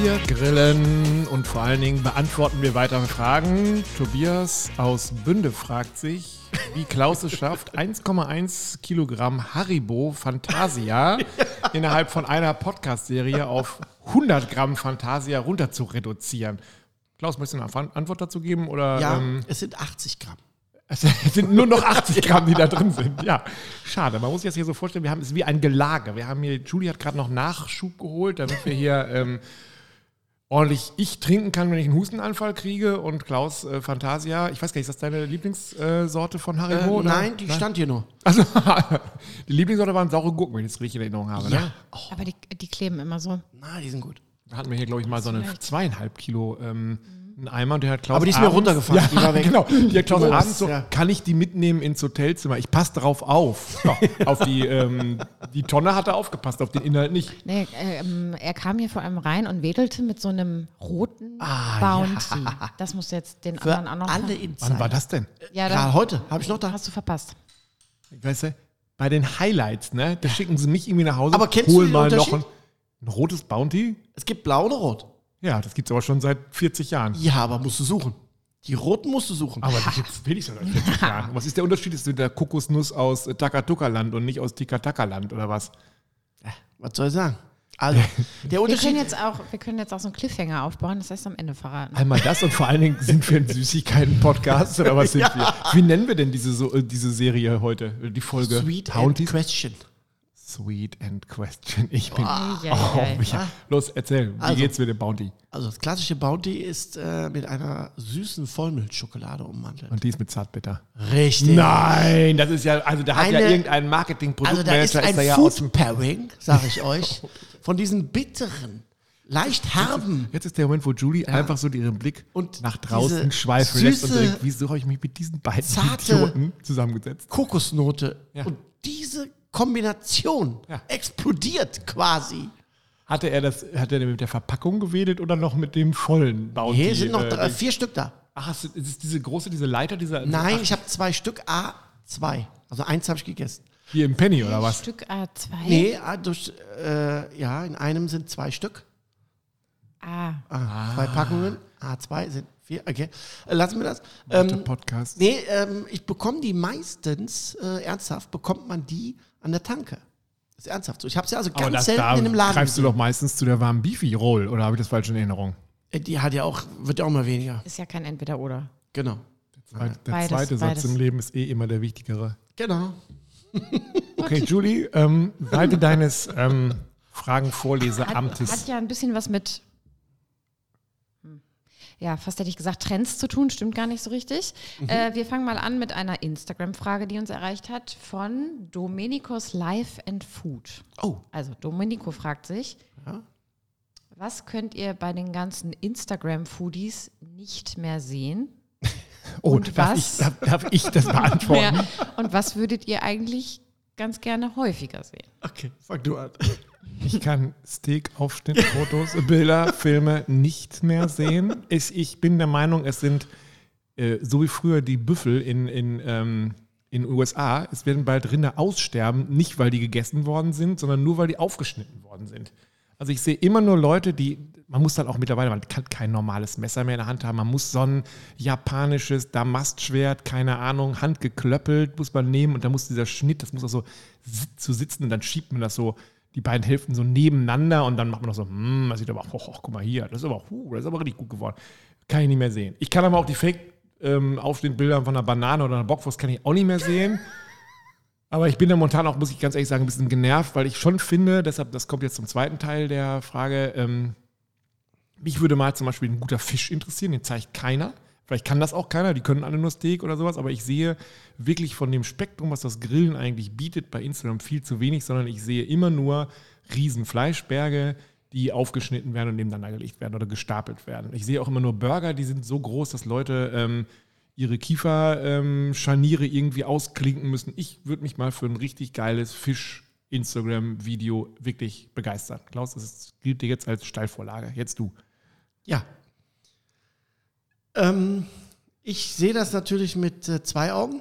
Wir grillen und vor allen Dingen beantworten wir weitere Fragen. Tobias aus Bünde fragt sich, wie Klaus es schafft, 1,1 Kilogramm Haribo Fantasia innerhalb von einer Podcast-Serie auf 100 Gramm Fantasia runter zu reduzieren. Klaus, möchtest du eine Antwort dazu geben? Oder, Ja, ähm, es sind 80 Gramm. es sind nur noch 80 Gramm, die da drin sind. Ja, schade. Man muss sich das hier so vorstellen, wir haben es ist wie ein Gelage. Wir haben hier, Julie hat gerade noch Nachschub geholt, damit wir hier ähm, ordentlich ich trinken kann, wenn ich einen Hustenanfall kriege. Und Klaus äh, Fantasia, ich weiß gar nicht, ist das deine Lieblingssorte von Äh, Haribo? oder? nein, die stand hier nur. Also, die Lieblingssorte waren saure Gurken, wenn ich das richtig in Erinnerung habe. Ne? Aber die, die kleben immer so. Na, die sind gut. Da hatten wir hier, glaube ich, mal so eine zweieinhalb Kilo ähm, einen Eimer und der hat Klaus Aber die ist mir runtergefallen, Ja, die war weg. genau. Die hat Klaus Groß, abends so, ja. kann ich die mitnehmen ins Hotelzimmer? Ich passe darauf auf. Ja, auf die, ähm, die Tonne hat er aufgepasst, auf den Inhalt nicht. Nee, ähm, er kam hier vor allem rein und wedelte mit so einem roten Ah, Bounty. Das muss jetzt den Für anderen auch noch. alle Wann Insider. war das denn? ja, Gerade heute. Habe ich noch da. hast du verpasst. Weißt du, bei den Highlights, ne? Da schicken sie mich irgendwie nach Hause. Aber kennst du holen den mal noch ein, ein rotes Bounty. Es gibt blau oder rot. Ja, das gibt es aber schon seit 40 Jahren. Ja, aber musst du suchen. Die roten musst du suchen. Aber das gibt's will ich schon seit 40 Jahren. Was ist der Unterschied? Ist der Kokosnuss aus äh, Takatuka-Land und nicht aus Tikataka-Land oder was? Was soll ich sagen? Also, der Wir können, Unterschied. jetzt auch, wir können jetzt auch so einen Cliffhanger aufbauen, das heißt am Ende verraten. Einmal das und vor allen Dingen sind wir ein Süßigkeiten-Podcast oder was sind wir? Wie nennen wir denn diese, so, äh, diese Serie heute? Die Folge? Sweet Bounty? and Question. Sweet and Question. Ich bin. Ja, ja, Oh, ja. hab, los, erzähl. Wie Also. geht's mit dem Bounty? Also, das klassische Bounty ist äh, mit einer süßen Vollmilchschokolade ummantelt. Und die ist mit Zartbitter. Richtig. Nein, das ist ja, also da hat ja irgendein Also, Marketing-Produktmanager da ist ein da ja aus dem. Food Pairing, sage ich euch, von diesen bitteren, leicht herben. Jetzt ist der Moment, wo Julie einfach so ihren Blick Und nach draußen schweifen lässt und denkt, wieso habe ich mich mit diesen beiden zarte- Idioten zusammengesetzt? Kokosnote. Ja. Und diese Kombination Ja. explodiert quasi. Hatte er das, hat er mit der Verpackung gewedelt oder noch mit dem vollen Bounty? Hier sind noch äh, drei, vier Stück da. Ach, ist ist es diese große, diese Leiter, dieser. Nein, ach, ich habe zwei Stück, A, zwei. Also eins habe ich gegessen. Hier im Penny oder was? Stück A2. Nee, A, durch, äh, ja, in einem sind zwei Stück. Ah, Ah, Zwei Packungen. A2 sind vier. Okay, äh, lassen wir das. Ähm, Podcast. nee, ähm, ich bekomme die meistens, äh, ernsthaft, bekommt man die an der Tanke. Das ist ernsthaft so. Ich habe sie also ganz das, selten da in einem Laden. greifst du doch meistens zu der warmen Beefy-Roll oder habe ich das falsch in Erinnerung? Äh, Die hat ja auch, wird ja auch mal weniger. ist ja kein Entweder-Oder. Genau. Der Beides, zweite Satz beides. im Leben ist eh immer der wichtigere. Genau. Okay, Julie, ähm, Seite deines ähm, Hat, Fragenvorleseamtes. hat ja ein bisschen was mit, ja, fast hätte ich gesagt, Trends zu tun, stimmt gar nicht so richtig. Mhm. Äh, wir fangen mal an mit einer Instagram-Frage, die uns erreicht hat von Dominikos Life and Food. Oh, Also Domenico fragt sich, Ja. was könnt ihr bei den ganzen Instagram-Foodies nicht mehr sehen? oh, und darf was? ich, darf, darf ich das beantworten? Mehr? Und was würdet ihr eigentlich ganz gerne häufiger sehen? okay, fang du an. Ich kann Steak-Aufschnittfotos, Bilder, Filme nicht mehr sehen. Ich, ich bin der Meinung, es sind äh, so wie früher die Büffel in, in, ähm, in USA. Es werden bald Rinder aussterben, nicht weil die gegessen worden sind, sondern nur weil die aufgeschnitten worden sind. Also ich sehe immer nur Leute, die, man muss dann auch mittlerweile, man kann kein normales Messer mehr in der Hand haben, man muss so ein japanisches Damastschwert, keine Ahnung, handgeklöppelt, muss man nehmen und da muss dieser Schnitt, das muss auch so zu sitzen und dann schiebt man das so, die beiden Hälften so nebeneinander und dann macht man noch so, hm, das sieht aber, oh, oh, guck mal hier, das ist aber, huh, das ist aber richtig gut geworden. Kann ich nicht mehr sehen. Ich kann aber auch die Fake ähm, Aufstehbildern von einer Banane oder einer Bockwurst kann ich auch nicht mehr sehen. Aber ich bin da momentan auch, muss ich ganz ehrlich sagen, ein bisschen genervt, weil ich schon finde, deshalb, das kommt jetzt zum zweiten Teil der Frage, ähm, mich würde mal zum Beispiel ein guter Fisch interessieren, den zeigt keiner. Vielleicht kann das auch keiner, die können alle nur Steak oder sowas, aber ich sehe wirklich von dem Spektrum, was das Grillen eigentlich bietet, bei Instagram viel zu wenig, sondern ich sehe immer nur riesen Fleischberge, die aufgeschnitten werden und nebeneinander gelegt werden oder gestapelt werden. Ich sehe auch immer nur Burger, die sind so groß, dass Leute ähm, ihre Kieferscharniere irgendwie ausklinken müssen. Ich würde mich mal für ein richtig geiles Fisch-Instagram-Video wirklich begeistern. Klaus, das gilt dir jetzt als Steilvorlage. Jetzt du. Ja. Ähm, ich sehe das natürlich mit äh, zwei Augen.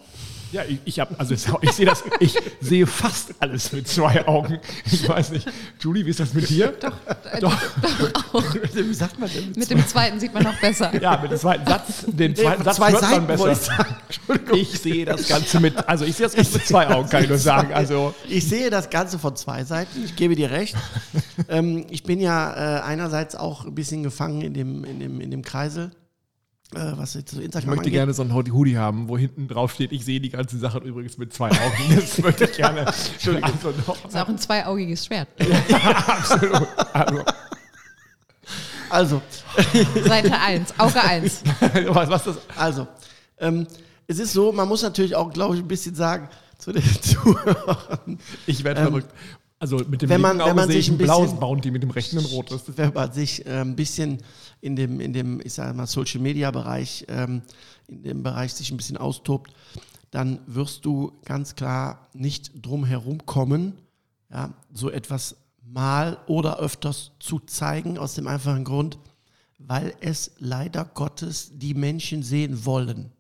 Ja, ich, ich habe, also ich sehe das, ich sehe fast alles mit zwei Augen. Ich weiß nicht. Julie, wie ist das mit dir? Doch, doch. Wie sagt man denn? Mit dem zweiten sieht man noch besser. Ja, mit dem zweiten Satz, den zweiten Satz zwei hört man Seiten, besser. wollte ich. Ich sehe das Ganze mit, also ich sehe das Ganze mit zwei Augen, kann ich nur sagen. Also Ich sehe das Ganze von zwei Seiten, ich gebe dir recht. ähm, ich bin ja äh, einerseits auch ein bisschen gefangen in dem, in dem, in dem Kreisel, äh, was jetzt so ich Instagram möchte angeht. gerne so ein Hoodie haben, wo hinten drauf steht, ich sehe die ganze Sache übrigens mit zwei Augen. Das möchte ich gerne. Entschuldigung. Also noch, Das ist auch ein zweiaugiges Schwert. absolut. Also, Also, Seite 1, Auge 1. was, was das? also ähm, es ist so, man muss natürlich auch, glaube ich, ein bisschen sagen zu den Zuhörern, Ich werde Ähm, verrückt. Also mit dem wenn man- wenn man sich ein blaues Bounty, mit dem rechten ein rotes. wenn man sich äh, ein bisschen in dem, in dem, ich sage mal, Social Media Bereich, ähm, in dem Bereich sich ein bisschen austobt, dann wirst du ganz klar nicht drum herum kommen, ja, so etwas mal oder öfters zu zeigen, aus dem einfachen Grund, weil es leider Gottes die Menschen sehen wollen.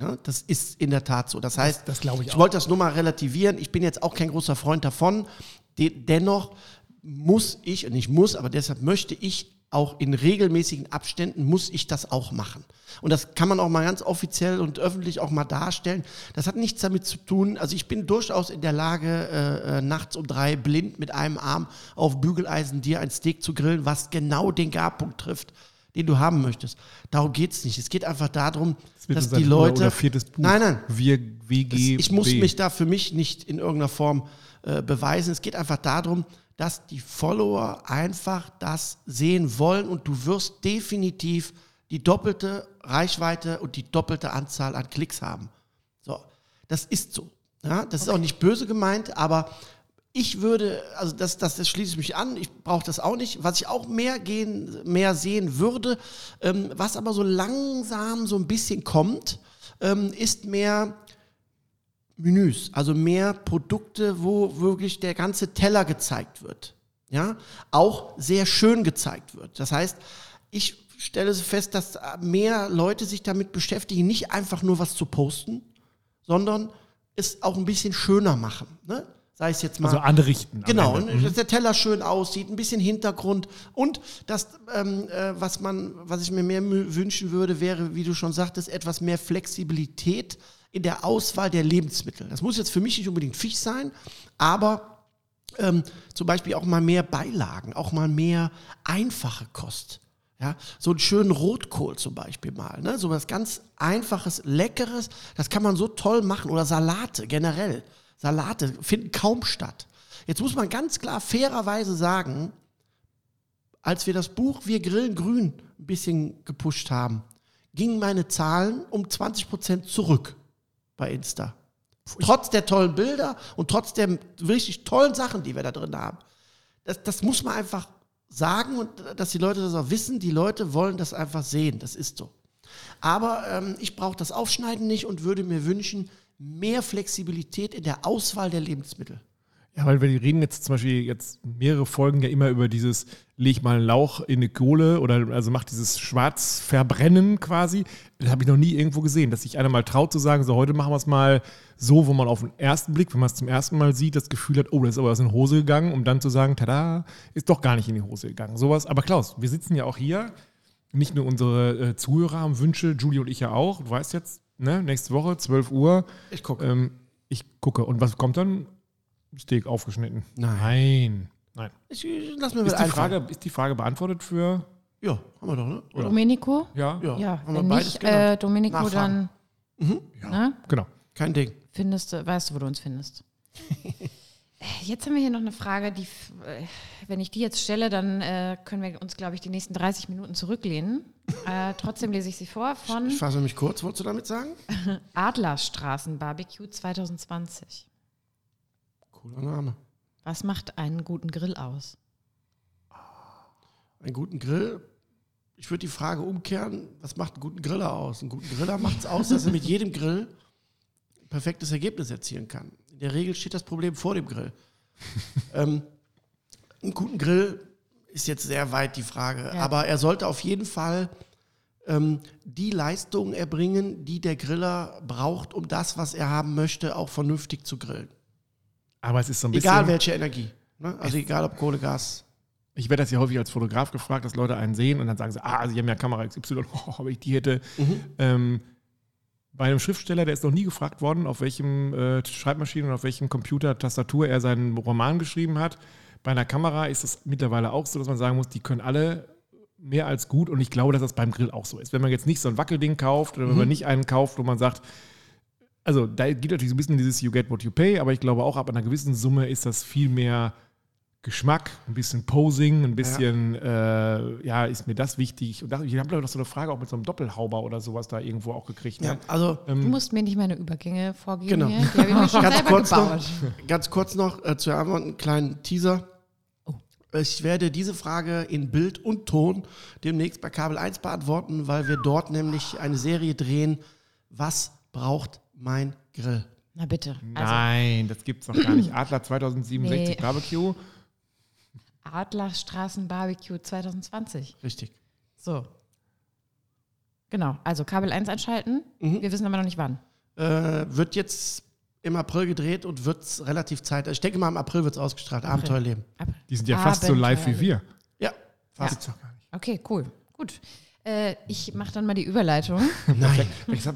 Ja, das ist in der Tat so. Das heißt, das glaube ich ich wollte das nur mal relativieren. Ich bin jetzt auch kein großer Freund davon. De dennoch muss ich, und ich muss, aber deshalb möchte ich auch in regelmäßigen Abständen, muss ich das auch machen. Und das kann man auch mal ganz offiziell und öffentlich auch mal darstellen. Das hat nichts damit zu tun. Also ich bin durchaus in der Lage, äh, äh, nachts um drei blind mit einem Arm auf Bügeleisen dir ein Steak zu grillen, was genau den Garpunkt trifft, den du haben möchtest. Darum geht es nicht. Es geht einfach darum, Das dass die Leute. Oder viertes Buch. Nein, nein. Wir, WG. Ich muss mich da für mich nicht in irgendeiner Form äh, beweisen. Es geht einfach darum, dass die Follower einfach das sehen wollen und du wirst definitiv die doppelte Reichweite und die doppelte Anzahl an Klicks haben. So, das ist so. Ja, das ist auch nicht böse gemeint, aber ich würde, also das, das, das schließe ich mich an, ich brauche das auch nicht. Was ich auch mehr gehen, mehr sehen würde, ähm, was aber so langsam so ein bisschen kommt, ähm, ist mehr Menüs, also mehr Produkte, wo wirklich der ganze Teller gezeigt wird. Ja, auch sehr schön gezeigt wird. Das heißt, ich stelle fest, dass mehr Leute sich damit beschäftigen, nicht einfach nur was zu posten, sondern es auch ein bisschen schöner machen. Ne? Sei es jetzt mal. Also anrichten. Genau, und dass der Teller schön aussieht, ein bisschen Hintergrund und das, ähm, äh, was man, was ich mir mehr wünschen würde, wäre, wie du schon sagtest, etwas mehr Flexibilität in der Auswahl der Lebensmittel. Das muss jetzt für mich nicht unbedingt Fisch sein, aber ähm, zum Beispiel auch mal mehr Beilagen, auch mal mehr einfache Kost. Ja, so einen schönen Rotkohl zum Beispiel mal. Ne? So was ganz Einfaches, Leckeres, das kann man so toll machen. Oder Salate generell. Salate finden kaum statt. Jetzt muss man ganz klar fairerweise sagen, als wir das Buch Wir grillen grün ein bisschen gepusht haben, gingen meine Zahlen um 20% zurück bei Insta. Trotz der tollen Bilder und trotz der richtig tollen Sachen, die wir da drin haben. Das, das muss man einfach sagen und dass die Leute das auch wissen. Die Leute wollen das einfach sehen. Das ist so. Aber ähm, ich brauche das Aufschneiden nicht und würde mir wünschen, mehr Flexibilität in der Auswahl der Lebensmittel. Ja, weil wir reden jetzt zum Beispiel jetzt mehrere Folgen ja immer über dieses, leg mal einen Lauch in eine Kohle oder also mach dieses Schwarzverbrennen quasi. Das habe ich noch nie irgendwo gesehen, dass sich einer mal traut zu sagen, so heute machen wir es mal so, wo man auf den ersten Blick, wenn man es zum ersten Mal sieht, das Gefühl hat, oh, das ist aber was in die Hose gegangen, um dann zu sagen, tada, ist doch gar nicht in die Hose gegangen. Sowas. Aber Klaus, wir sitzen ja auch hier. Nicht nur unsere äh, Zuhörer haben Wünsche, Julie und ich ja auch. Du weißt jetzt, ne, nächste Woche, 12 Uhr. Ich gucke. Ähm, ich gucke. Und was kommt dann? Steak aufgeschnitten. Nein. Nein. Ich, ich lass mir Ist die. Frage, ist die Frage beantwortet für. Ja, haben wir doch, ne? Oder? Domenico? Ja? Ja, Ja, haben wir wenn beides nicht äh, Domenico, Nachfragen. dann ne, Genau. Kein Ding. findest du, weißt du, wo du uns findest. Äh, Jetzt haben wir hier noch eine Frage, die, äh, wenn ich die jetzt stelle, dann äh, können wir uns, glaube ich, die nächsten 30 Minuten zurücklehnen. Äh, trotzdem lese ich sie vor von Ich fasse mich kurz, wolltest du damit sagen? Adlerstraßen Barbecue 2020. Cooler Name. Was macht einen guten Grill aus? Einen guten Grill. Ich würde die Frage umkehren, was macht einen guten Griller aus? Einen guten Griller macht es aus, dass er mit jedem Grill ein perfektes Ergebnis erzielen kann. In der Regel steht das Problem vor dem Grill. ähm, einen guten Grill ist jetzt sehr weit die Frage, Ja. aber er sollte auf jeden Fall ähm, die Leistung erbringen, die der Griller braucht, um das, was er haben möchte, auch vernünftig zu grillen. Aber es ist so ein bisschen. Egal welche Energie. Ne? Also egal ob Kohle, Gas. Ich werde das ja häufig als Fotograf gefragt, dass Leute einen sehen und dann sagen sie, ah, sie haben ja Kamera XY, oh, aber ich die hätte. Ähm, bei einem Schriftsteller, der ist noch nie gefragt worden, auf welchem äh, Schreibmaschine und auf welchem Computer, Tastatur er seinen Roman geschrieben hat. Bei einer Kamera ist es mittlerweile auch so, dass man sagen muss, die können alle mehr als gut und ich glaube, dass das beim Grill auch so ist. Wenn man jetzt nicht so ein Wackelding kauft oder wenn man nicht einen kauft, wo man sagt, also da geht natürlich so ein bisschen dieses You get what you pay, aber ich glaube auch ab einer gewissen Summe ist das viel mehr Geschmack, ein bisschen Posing, ein bisschen, ja, äh, ja ist mir das wichtig. Und das, ich habe doch so eine Frage auch mit so einem Doppelhauber oder sowas da irgendwo auch gekriegt. Ne? Ja, also Du musst mir nicht meine Übergänge vorgeben Genau. hier. Die habe ich mir schon ganz kurz, gebaut. noch, ganz kurz noch äh, zur Antwort einen kleinen Teaser. Oh. Ich werde diese Frage in Bild und Ton demnächst bei Kabel 1 beantworten, weil wir dort nämlich eine Serie drehen. Was braucht mein Grill? Na bitte. Also Nein, das gibt's doch gar nicht. Adler 2067 Nee. Barbecue. Adlerstraßen Barbecue 2020. Richtig. So. Genau. Also Kabel 1 einschalten. Mhm. Wir wissen aber noch nicht wann. Äh, wird jetzt im April gedreht und wird es relativ Zeit. Ich denke mal, im April wird es ausgestrahlt. Abenteuerleben. Ab- Die sind ja fast so live wie wir. Ja, fast. Gibt's doch gar nicht. Okay, cool. Gut. Äh, ich mache dann mal die Überleitung. Nein.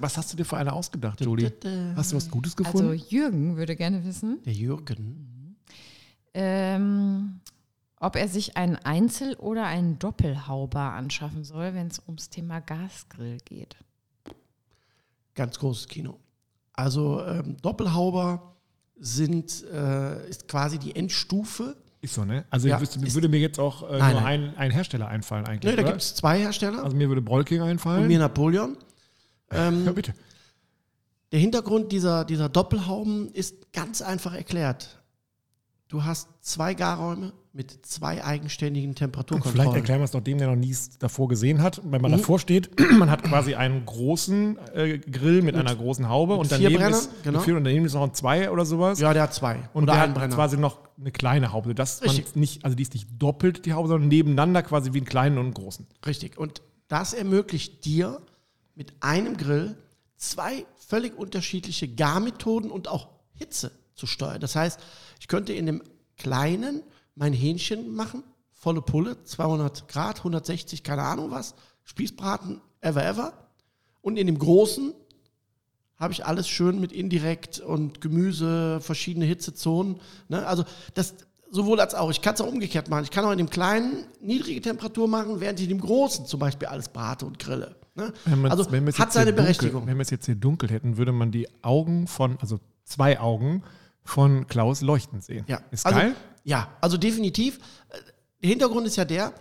Was hast du dir für eine ausgedacht, Julie? Hast du was Gutes Also gefunden? Jürgen würde gerne wissen, Der Jürgen. ähm, ob er sich einen Einzel- oder einen Doppelhauber anschaffen soll, wenn es ums Thema Gasgrill geht. Ganz großes Kino. Also ähm, Doppelhauber sind, äh, ist quasi die Endstufe. Ist so, ne? Also Ja, ich wüsste, würde mir jetzt auch äh, Nein, nur nein. ein, ein Hersteller einfallen eigentlich. Ne, da gibt es zwei Hersteller also mir würde Brolking und einfallen. mir Napoleon. Ähm, ja, bitte. Der Hintergrund dieser, dieser Doppelhauben ist ganz einfach erklärt. Du hast zwei Garräume mit zwei eigenständigen Vielleicht Temperaturkontrollen. erklären wir es doch dem, der noch nie es davor gesehen hat. Wenn man Mhm. davor steht, man hat quasi einen großen äh, Grill mit, einer großen Haube und daneben Brennern, ist, genau. mit vier, und daneben ist noch ein zwei oder sowas. Ja, der hat zwei. und Oder der hat Brenner. quasi noch eine kleine Haube. Das man Richtig. nicht, also die ist nicht doppelt die Haube, sondern nebeneinander quasi wie einen kleinen und einen großen. Richtig. Und das ermöglicht dir mit einem Grill zwei völlig unterschiedliche Garmethoden und auch Hitze zu steuern. Das heißt, ich könnte in dem kleinen mein Hähnchen machen, volle Pulle, 200 Grad, 160, keine Ahnung was, Spießbraten, ever, ever. Und in dem großen habe ich alles schön mit indirekt und Gemüse, verschiedene Hitzezonen. Ne? Also das sowohl als auch. Ich kann es auch umgekehrt machen. Ich kann auch in dem kleinen niedrige Temperatur machen, während ich in dem großen zum Beispiel alles brate und grille. Ne? Also hat seine dunkel- Berechtigung. Wenn wir es jetzt hier dunkel hätten, würde man die Augen von, also zwei Augen von Klaus leuchten sehen. Ja, Ist also, geil. Ja, also definitiv. Äh, Der Hintergrund ist ja der,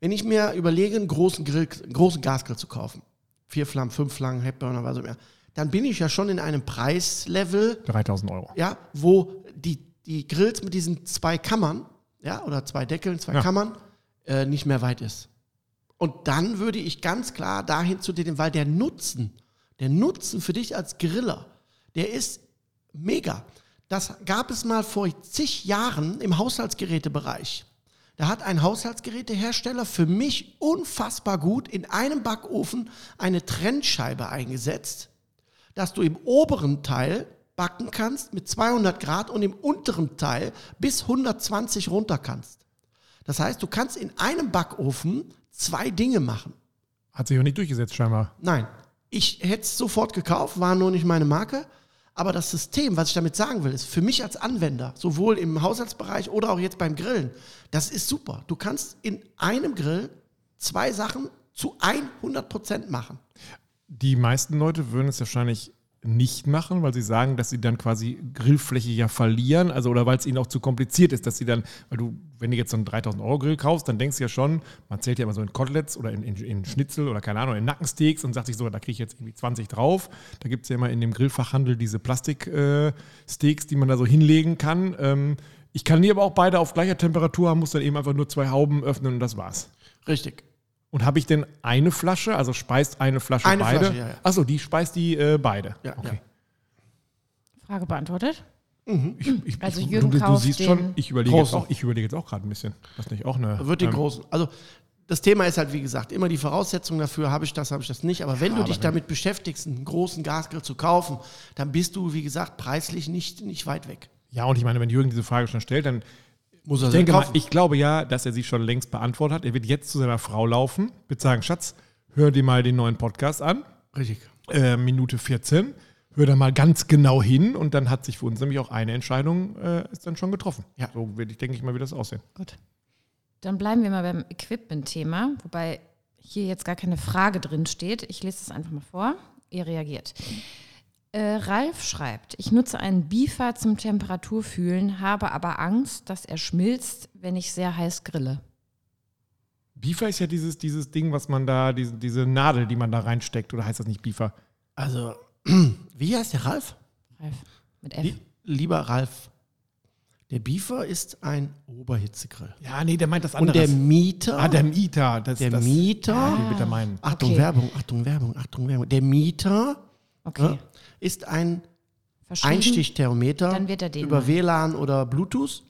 wenn ich mir überlege, einen großen, Grill, einen großen Gasgrill zu kaufen, vier Flammen, fünf Flammen, Headburner, was auch immer, dann bin ich ja schon in einem Preislevel, 3000 Euro. ja, wo die, die Grills mit diesen zwei Kammern, ja, oder zwei Deckeln, zwei Ja. Kammern, äh, nicht mehr weit ist. Und dann würde ich ganz klar dahin zu dem, weil der Nutzen, der Nutzen für dich als Griller, der ist mega. Das gab es mal vor zig Jahren im Haushaltsgerätebereich. Da hat ein Haushaltsgerätehersteller für mich unfassbar gut in einem Backofen eine Trennscheibe eingesetzt, dass du im oberen Teil backen kannst mit 200 Grad und im unteren Teil bis 120 runter kannst. Das heißt, du kannst in einem Backofen zwei Dinge machen. Hat sich auch nicht durchgesetzt, scheinbar. Nein, ich hätte es sofort gekauft, war nur nicht meine Marke. Aber das System, was ich damit sagen will, ist für mich als Anwender, sowohl im Haushaltsbereich oder auch jetzt beim Grillen, das ist super. Du kannst in einem Grill zwei Sachen zu 100 Prozent machen. Die meisten Leute würden es wahrscheinlich nicht machen, weil sie sagen, dass sie dann quasi Grillfläche ja verlieren, also oder weil es ihnen auch zu kompliziert ist, dass sie dann, weil du, wenn du jetzt so einen 3000 Euro Grill kaufst, dann denkst du ja schon, man zählt ja immer so in Koteletts oder in, in, in Schnitzel oder keine Ahnung, in Nackensteaks und sagt sich so, da kriege ich jetzt irgendwie 20 drauf. Da gibt es ja immer in dem Grillfachhandel diese Plastiksteaks, äh, die man da so hinlegen kann. Ähm, ich kann die aber auch beide auf gleicher Temperatur haben, muss dann eben einfach nur zwei Hauben öffnen und das war's. Richtig. Und habe ich denn eine Flasche, also speist eine Flasche Eine beide? Flasche, ja, ja. Achso, die speist die äh, beide. Ja, okay. Frage beantwortet? Ich, ich, Also ich, Jürgen du, du siehst den schon, ich überlege jetzt großen. auch, ich überlege jetzt auch gerade ein bisschen. Das ist nicht auch eine. Wird den ähm, großen. Also das Thema ist halt, wie gesagt, immer die Voraussetzung dafür, habe ich das, habe ich das nicht. Aber wenn du dich damit beschäftigst, einen großen Gasgrill zu kaufen, dann bist du, wie gesagt, preislich nicht, nicht weit weg. Ja, und ich meine, wenn Jürgen diese Frage schon stellt, dann Muss er ich denke mal, ich glaube ja, dass er sie schon längst beantwortet hat. Er wird jetzt zu seiner Frau laufen, wird sagen, Schatz, hör dir mal den neuen Podcast an, Richtig. äh, Minute 14, hör da mal ganz genau hin und dann hat sich für uns nämlich auch eine Entscheidung äh, ist dann schon getroffen. Ja. So werde ich, denke ich mal, wie das aussehen. Gut. Dann bleiben wir mal beim Equipment-Thema, wobei hier jetzt gar keine Frage drin steht. Ich lese es einfach mal vor. Ihr reagiert. Äh, Ralf schreibt, ich nutze einen Bifer zum Temperaturfühlen, habe aber Angst, dass er schmilzt, wenn ich sehr heiß grille. Bifer ist ja dieses, dieses Ding, was man da, diese, diese Nadel, die man da reinsteckt, oder heißt das nicht Bifer? Also, wie heißt der Ralf? Ralf mit F. Lie- Lieber Ralf, der Beaver ist ein Oberhitzegrill. Ja, nee, der meint das Und andere. der Mieter, ah, der Mieter. Das, der das, Mieter, Ja, meinen. Achtung, Okay. Werbung, Achtung, Werbung, Achtung, Werbung. Der Mieter Okay. ist ein. Einstichthermometer er über machen. WLAN oder Bluetooth.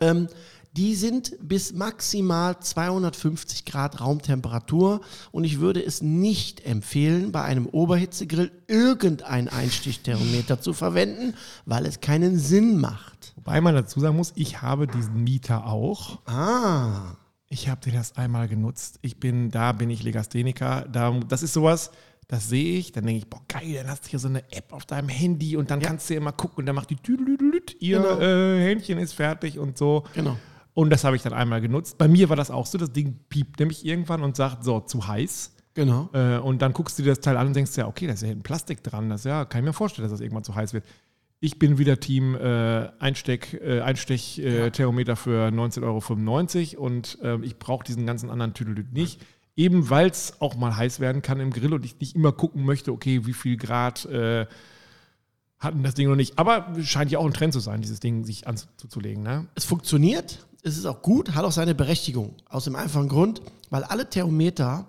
Ähm, die sind bis maximal 250 Grad Raumtemperatur und ich würde es nicht empfehlen, bei einem Oberhitzegrill irgendein Einstichthermometer zu verwenden, weil es keinen Sinn macht. Wobei man dazu sagen muss, ich habe diesen Mieter auch. Ah, Ich habe den erst einmal genutzt. Ich bin, da bin ich Legastheniker. Da, das ist sowas, das sehe ich, dann denke ich, boah, geil, dann hast du hier so eine App auf deinem Handy und dann Ja. kannst du immer gucken und dann macht die Tüdelüdelüt, ihr Genau. äh, Hähnchen ist fertig und so. genau. Und das habe ich dann einmal genutzt. Bei mir war das auch so, das Ding piept nämlich irgendwann und sagt, so, zu heiß. Genau. Äh, und dann guckst du dir das Teil an und denkst ja, okay, da ist ja hinten Plastik dran. Das ja, kann ich mir vorstellen, dass das irgendwann zu heiß wird. Ich bin wieder Team äh, Einsteck, äh, Einstech äh, Thermometer für 19,95 Euro und ähm, ich brauche diesen ganzen anderen Tüdelüt nicht. Eben weil es auch mal heiß werden kann im Grill und ich nicht immer gucken möchte, okay, wie viel Grad äh, hatten das Ding noch nicht. Aber scheint ja auch ein Trend zu sein, dieses Ding sich anzulegen. Ne? Es funktioniert, es ist auch gut, hat auch seine Berechtigung. Aus dem einfachen Grund, weil alle Thermometer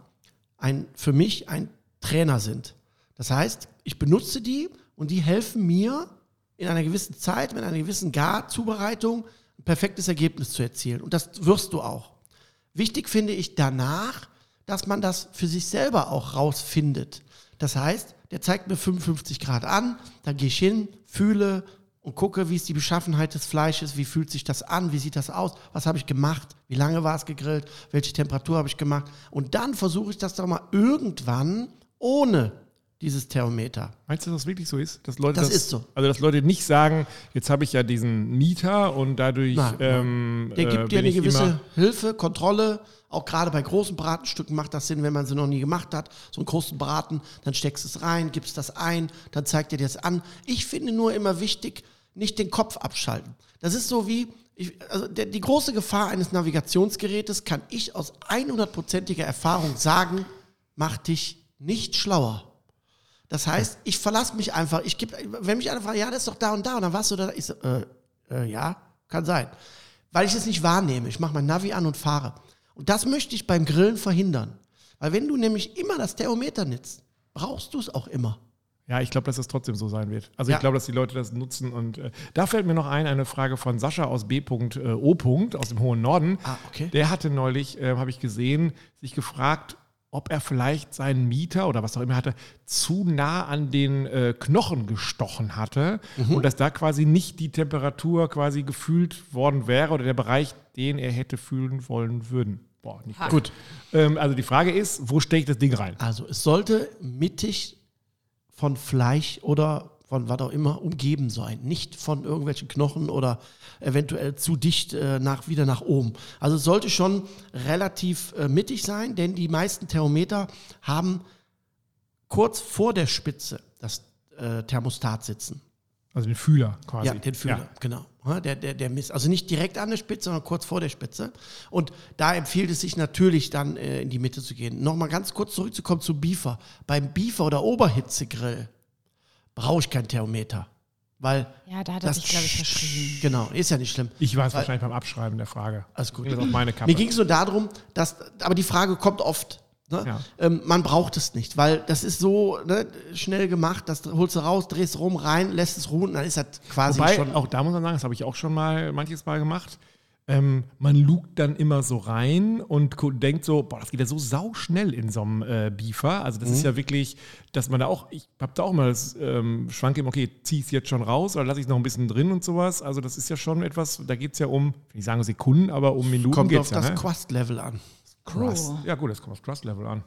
ein, für mich ein Trainer sind. Das heißt, ich benutze die und die helfen mir in einer gewissen Zeit, mit einer gewissen Garzubereitung ein perfektes Ergebnis zu erzielen. Und das wirst du auch. Wichtig finde ich danach, dass man das für sich selber auch rausfindet. Das heißt, der zeigt mir 55 Grad an, dann gehe ich hin, fühle und gucke, wie ist die Beschaffenheit des Fleisches, wie fühlt sich das an, wie sieht das aus, was habe ich gemacht, wie lange war es gegrillt, welche Temperatur habe ich gemacht. Und dann versuche ich das doch mal irgendwann ohne dieses Thermometer. Meinst du, dass das wirklich so ist? Dass Leute Das ist so. Also, dass Leute nicht sagen, jetzt habe ich ja diesen Mieter und dadurch. Nein, ähm, Der äh, gibt dir bin eine gewisse Hilfe, Kontrolle. Auch gerade bei großen Bratenstücken macht das Sinn, wenn man sie noch nie gemacht hat. So einen großen Braten, dann steckst du es rein, gibst das ein, dann zeigt dir das an. Ich finde nur immer wichtig, nicht den Kopf abschalten. Das ist so wie, ich, also der, die große Gefahr eines Navigationsgerätes kann ich aus 100%iger Erfahrung sagen, macht dich nicht schlauer. Das heißt, ich verlasse mich einfach. Ich gebe, wenn mich einer fragt, ja, das ist doch da und da, und dann warst du da, ich so, äh, äh, ja, kann sein. Weil ich es nicht wahrnehme. Ich mache mein Navi an und fahre. Und das möchte ich beim Grillen verhindern. Weil wenn du nämlich immer das Thermometer nutzt, brauchst du es auch immer. Ja, ich glaube, dass das trotzdem so sein wird. Also Ja. ich glaube, dass die Leute das nutzen. Und äh, da fällt mir noch ein, eine Frage von Sascha aus B.O. aus dem hohen Norden. Ah, okay. Der hatte neulich, äh, habe ich gesehen, sich gefragt, ob er vielleicht seinen Mieter oder was auch immer hatte, zu nah an den äh, Knochen gestochen hatte Mhm. und dass da quasi nicht die Temperatur quasi gefühlt worden wäre oder der Bereich, den er hätte fühlen wollen würden. Boah, nicht gut. Ähm, also die Frage ist, wo stecke ich das Ding rein? Also es sollte mittig von Fleisch oder von was auch immer umgeben sein. Nicht von irgendwelchen Knochen oder eventuell zu dicht äh, nach, wieder nach oben. Also es sollte schon relativ äh, mittig sein, denn die meisten Thermometer haben kurz vor der Spitze das äh, Thermostat sitzen. Also den Fühler quasi. Ja, den Fühler, Ja. genau. Der, der, der misst. Also nicht direkt an der Spitze, sondern kurz vor der Spitze. Und da empfiehlt es sich natürlich dann äh, in die Mitte zu gehen. Nochmal ganz kurz zurückzukommen zu Beefer. Beim Beefer oder Oberhitzegrill brauche ich kein Thermometer. Weil Ja, da hat er das sich, glaube ich, verschrieben. Genau, ist ja nicht schlimm. Ich war es wahrscheinlich beim Abschreiben der Frage. Alles gut. Das ist auf meine Kappe. Mir ging es nur darum, dass, aber die Frage kommt oft. Ne? Ja. Ähm, man braucht es nicht, weil das ist so ne, schnell gemacht, das holst du raus, drehst rum, rein, lässt es ruhen, dann ist das quasi Wobei, schon. auch da muss man sagen, das habe ich auch schon mal manches Mal gemacht. Ähm, man lugt dann immer so rein und denkt so, boah, das geht ja so sauschnell in so einem äh, Beefer. Also das ist ja wirklich, dass man da auch, ich habe da auch mal das ähm, Schwank im, okay, zieh ich es jetzt schon raus oder lasse ich es noch ein bisschen drin und sowas. Also das ist ja schon etwas, da geht es ja um, ich will nicht sagen Sekunden, aber um Minuten Kommt geht auf es ja. das Ne? Crust-Level an. Crust. Oh. Ja gut, das kommt aufs Crust-Level an.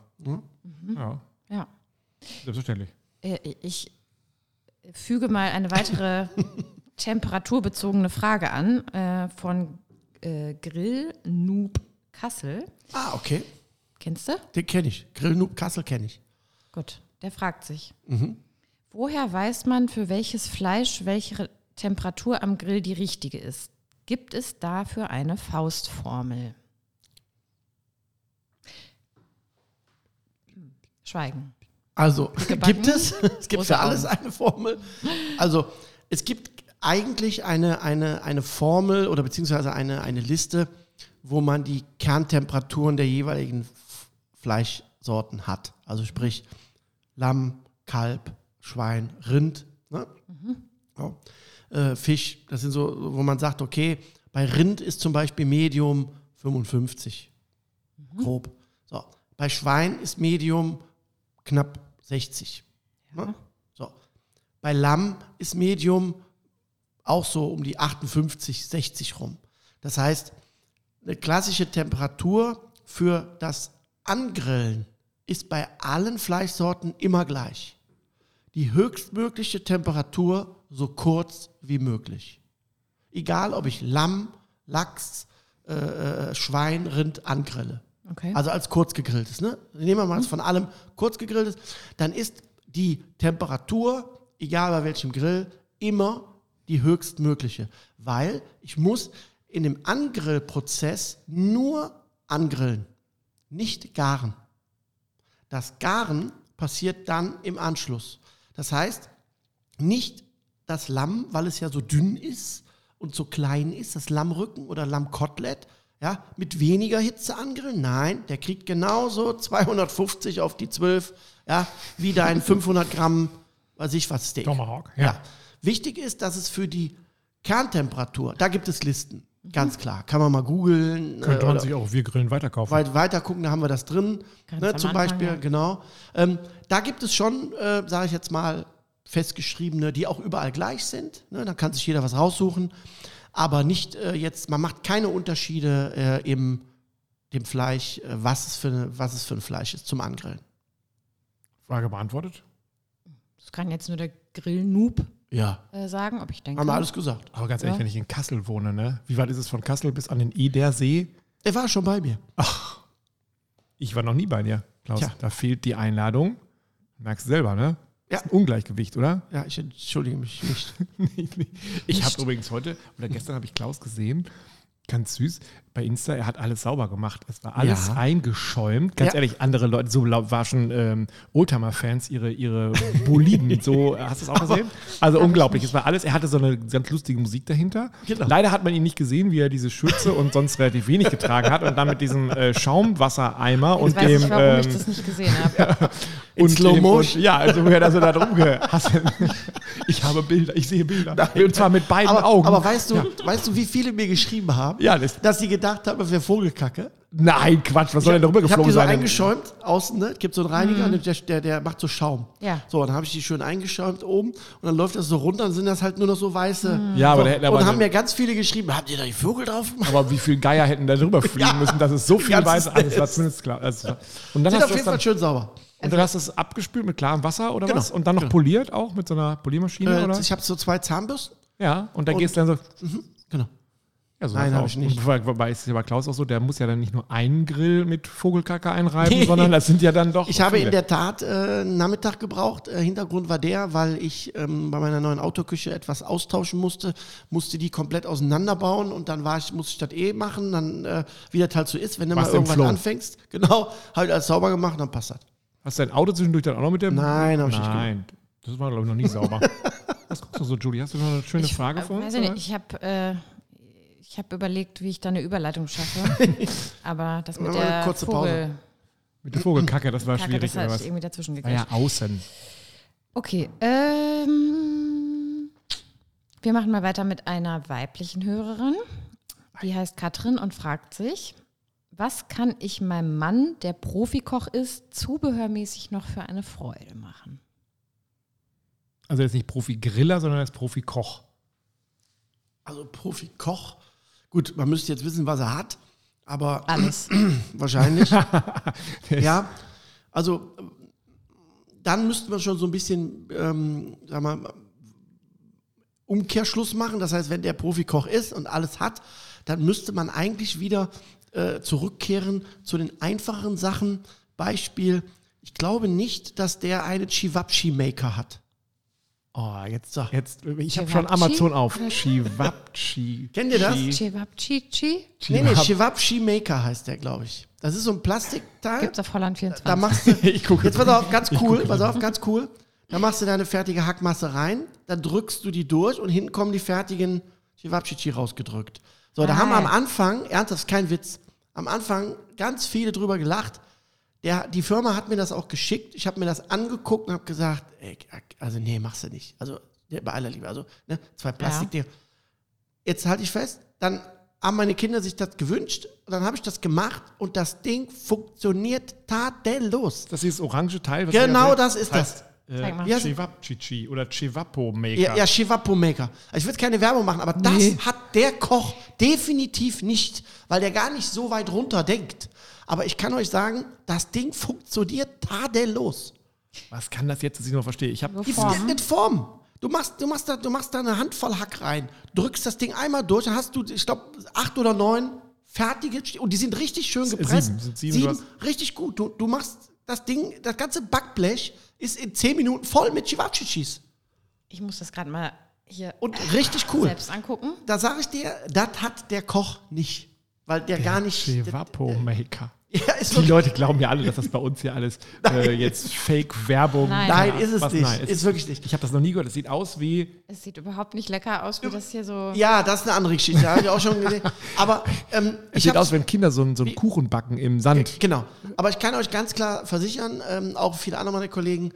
Ja, Ja. selbstverständlich. Äh, Ich füge mal eine weitere temperaturbezogene Frage an äh, von äh, Grill Noob Kassel. Ah, okay. Kennst du? Den kenne ich. Grill Noob Kassel kenne ich. Gut, der fragt sich. Woher weiß man, für welches Fleisch welche Temperatur am Grill die richtige ist? Gibt es dafür eine Faustformel? Schweigen. Also, Gebacken. gibt es? Es gibt für alles eine Formel. Also, es gibt eigentlich eine, eine, eine Formel oder beziehungsweise eine, eine Liste, wo man die Kerntemperaturen der jeweiligen Fleischsorten hat. Also sprich Lamm, Kalb, Schwein, Rind, ne? Ja. Äh, Fisch. Das sind so, wo man sagt, okay, bei Rind ist zum Beispiel Medium 55. Grob. So. Bei Schwein ist Medium knapp 60. Ne? So. Bei Lamm ist Medium auch so um die 58, 60 rum. Das heißt, eine klassische Temperatur für das Angrillen ist bei allen Fleischsorten immer gleich. Die höchstmögliche Temperatur so kurz wie möglich. Egal, ob ich Lamm, Lachs, äh, äh, Schwein, Rind angrille. Okay. Also als kurz gegrilltes. Ne? Nehmen wir mal von allem kurz gegrilltes. Dann ist die Temperatur, egal bei welchem Grill, immer die höchstmögliche. Weil ich muss in dem Angrillprozess nur angrillen, nicht garen. Das Garen passiert dann im Anschluss. Das heißt, nicht das Lamm, weil es ja so dünn ist und so klein ist, das Lammrücken oder Lammkotelett, ja, mit weniger Hitze angrillen. Nein, der kriegt genauso 250 auf die 12, ja, wie dein 500 Gramm, weiß ich was, Steak. Tomahawk, Ja. ja. Wichtig ist, dass es für die Kerntemperatur, da gibt es Listen, ganz klar. Kann man mal googeln. Könnte äh, man sich auch Wir Grillen weiterkaufen. weit weiter gucken, da haben wir das drin. Ne, zum Anfang, Beispiel, ja. genau. Ähm, da gibt es schon, äh, sage ich jetzt mal, festgeschriebene, die auch überall gleich sind. Ne, da kann sich jeder was raussuchen. Aber nicht äh, jetzt, man macht keine Unterschiede äh, im dem Fleisch, äh, was, es für was es für ein Fleisch ist zum Angrillen. Frage beantwortet. Das kann jetzt nur der Grill-Noob Ja. äh, sagen, ob ich denke. Haben wir alles gesagt. Aber ganz ehrlich, Ja. wenn ich in Kassel wohne, ne? Wie weit ist es von Kassel bis an den Edersee? Er war schon bei mir. Ich war noch nie bei dir, Klaus. Tja. Da fehlt die Einladung. Merkst du selber, ne? Ja. Ist ein Ungleichgewicht, oder? Ja, ich entschuldige mich nicht. Nee, nee. ich habe übrigens heute oder gestern habe ich Klaus gesehen, ganz süß, bei Insta, er hat alles sauber gemacht. Es war alles Ja. eingeschäumt. Ganz Ja. ehrlich, andere Leute, so schon ähm, Oldtimer-Fans ihre, ihre Boliden. so, hast du es auch gesehen? Also unglaublich. Es war alles, er hatte so eine ganz lustige Musik dahinter. Genau. Leider hat man ihn nicht gesehen, wie er diese Schürze und sonst relativ wenig getragen hat und dann mit diesem äh, Schaumwassereimer und dem. ich, warum ich ähm, das nicht gesehen habe. In Slow Motion. Und, ja, also wer da so da drum ge- hast. Ich habe Bilder, ich sehe Bilder. und zwar mit beiden Aber, Augen. aber weißt du, Ja. weißt du, wie viele mir geschrieben haben, Ja, das- dass sie gedacht haben, es wäre Vogelkacke? Nein, Quatsch, was soll denn darüber Ich habe geflogen die so sein? eingeschäumt, außen, ne? Es gibt so einen Reiniger, und der, der, der macht so Schaum. Ja. So, dann habe ich die schön eingeschäumt oben und dann läuft das so runter, dann sind das halt nur noch so weiße. Ja, aber so, der hätte aber Und haben mir ganz viele geschrieben, habt ihr da die Vögel drauf gemacht? Aber wie viele Geier hätten da drüber fliegen Ja. müssen, dass es so viel weiß, alles war zumindest klar. Also, und dann Sind hast auf du jeden das Fall dann, schön sauber. und dann hast du es abgespült mit klarem Wasser oder Genau, was? Und dann noch genau. poliert auch mit so einer Poliermaschine, Äh, oder? ich habe so zwei Zahnbürsten. Ja, und da und- gehst du dann so. Genau. Ja, so Nein, sieht's hab aus. ich nicht. Wobei, ist es ja bei Klaus auch so, der muss ja dann nicht nur einen Grill mit Vogelkacke einreiben, Nee. sondern das sind ja dann doch. Ich habe viele. in der Tat äh, einen Nachmittag gebraucht. Äh, Hintergrund war der, weil ich ähm, bei meiner neuen Autoküche etwas austauschen musste, musste die komplett auseinanderbauen und dann war ich, musste ich das eh machen, dann äh, wie das halt so ist, wenn du Warst mal Flow. anfängst. Genau, halt alles sauber gemacht, dann passt das. Hast du dein Auto zwischendurch dann auch noch mit dem? Nein, hab ich nicht Nein, das war, glaube ich, noch nie sauber. Was guckst du so, Julie? Hast du noch eine schöne Frage äh, vor uns? Weiß ich nicht, oder? Ich habe überlegt, wie ich da eine Überleitung schaffe. Aber das mit der kurze Pause. Vogel Mit der Vogelkacke, das war Kacke, schwierig. das Oder hat was? irgendwie dazwischen War gegriffen. ja außen. Okay, ähm, wir machen mal weiter mit einer weiblichen Hörerin. Die heißt Katrin und fragt sich, was kann ich meinem Mann, der Profikoch ist, zubehörmäßig noch für eine Freude machen? Also er ist nicht Profi-Griller, sondern er ist Profi-Koch. Also Profi-Koch. Gut, man müsste jetzt wissen, was er hat, aber Alles. wahrscheinlich. ja, also dann müssten wir schon so ein bisschen, ähm, sag mal, Umkehrschluss machen. Das heißt, wenn der Profikoch ist und alles hat, dann müsste man eigentlich wieder äh, zurückkehren zu den einfacheren Sachen. Beispiel, ich glaube nicht, dass der einen Chivapchi-Maker hat. Oh, jetzt, So. jetzt ich habe Chivapchi? schon Amazon auf. Chivapchi. Kennt ihr das? Chi- Chewabchichi Nee, nee, Chivap- Chivapchi-Maker heißt der, glaube ich. Das ist so ein Plastikteil. gibt es auf Holland 24. Da machst du, Ich gucke. jetzt pass auf, ganz cool, pass auf, ganz cool. Da machst du deine fertige Hackmasse rein, dann drückst du die durch und hinten kommen die fertigen Chivapchichi rausgedrückt. So, da haben wir am Geil. Anfang, ernsthaft, kein Witz, am Anfang ganz viele drüber gelacht. Der, die Firma hat mir das auch geschickt. Ich habe mir das angeguckt und habe gesagt, ey, also nee, machst du nicht. Also ja, bei aller Liebe, also ne, zwei Plastikdinger. Jetzt halte ich fest, dann haben meine Kinder sich das gewünscht und dann habe ich das gemacht und das Ding funktioniert tadellos. Das ist das orange Teil. was Genau ihr das ist heißt, mal. Äh, Ja, Chivapchichi oder Chivapo-Maker. Ja, ja Chivapo Maker. Also ich will jetzt keine Werbung machen, aber das Nee. hat der Koch definitiv nicht, weil der gar nicht so weit runter denkt. Aber ich kann euch sagen, das Ding funktioniert tadellos. Was kann das jetzt, dass ich noch verstehe? Ich habe Die Form. Form. Form. Du machst, du, machst da, du machst da eine Handvoll Hack rein, drückst das Ding einmal durch, dann hast du, ich glaube, acht oder neun fertige, und die sind richtig schön gepresst. sieben, sind sieben, hast- richtig gut. Du, du machst das Ding, das ganze Backblech ist in zehn Minuten voll mit Chivapchichis. Ich muss das gerade mal hier Und richtig cool. selbst angucken. Da sage ich dir, das hat der Koch nicht. Weil der, gar nicht. Chivapo-Maker. Ja, ist Die wirklich, Leute glauben ja alle, dass das bei uns hier alles äh, jetzt Fake-Werbung Nein. nein, ist es was, nicht. Nein, es ist wirklich nicht. Ich habe das noch nie gehört. Es sieht aus wie. Es sieht überhaupt nicht lecker aus, wie das hier so. Ja, das ist eine andere Geschichte. Habe ich auch schon gesehen. Aber ähm, Es ich sieht aus, wenn Kinder so, einen- so einen Kuchen backen im Sand. Genau. Aber ich kann euch ganz klar versichern, ähm, auch viele andere meiner Kollegen,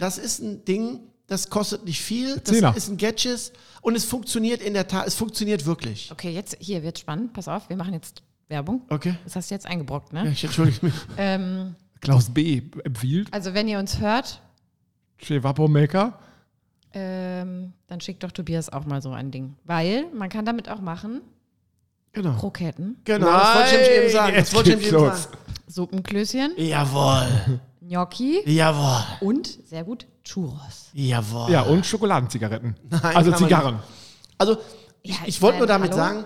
das ist ein Ding, das kostet nicht viel. Das Zehner. ist ein Gadget und es funktioniert in der Tat, es funktioniert wirklich. Okay, jetzt hier wird spannend. Pass auf, wir machen jetzt Werbung. Okay. Das hast du jetzt eingebrockt, Ja, ne? ich entschuldige mich. Ähm, Klaus B. empfiehlt. also wenn ihr uns hört, Chivapo-Maker. ähm, dann schickt doch Tobias auch mal so ein Ding. Weil man kann damit auch machen Genau. Kroketten, Genau, das wollte ich eben sagen. Das jetzt wollte ich eben sagen. Suppenklößchen, Jawohl. Gnocchi Jawohl. und sehr gut Churros. Jawohl. Ja, und Schokoladenzigaretten. Nein, also Zigarren. Also, ich, Ja, ich ich wollte nur meine, damit hallo? sagen,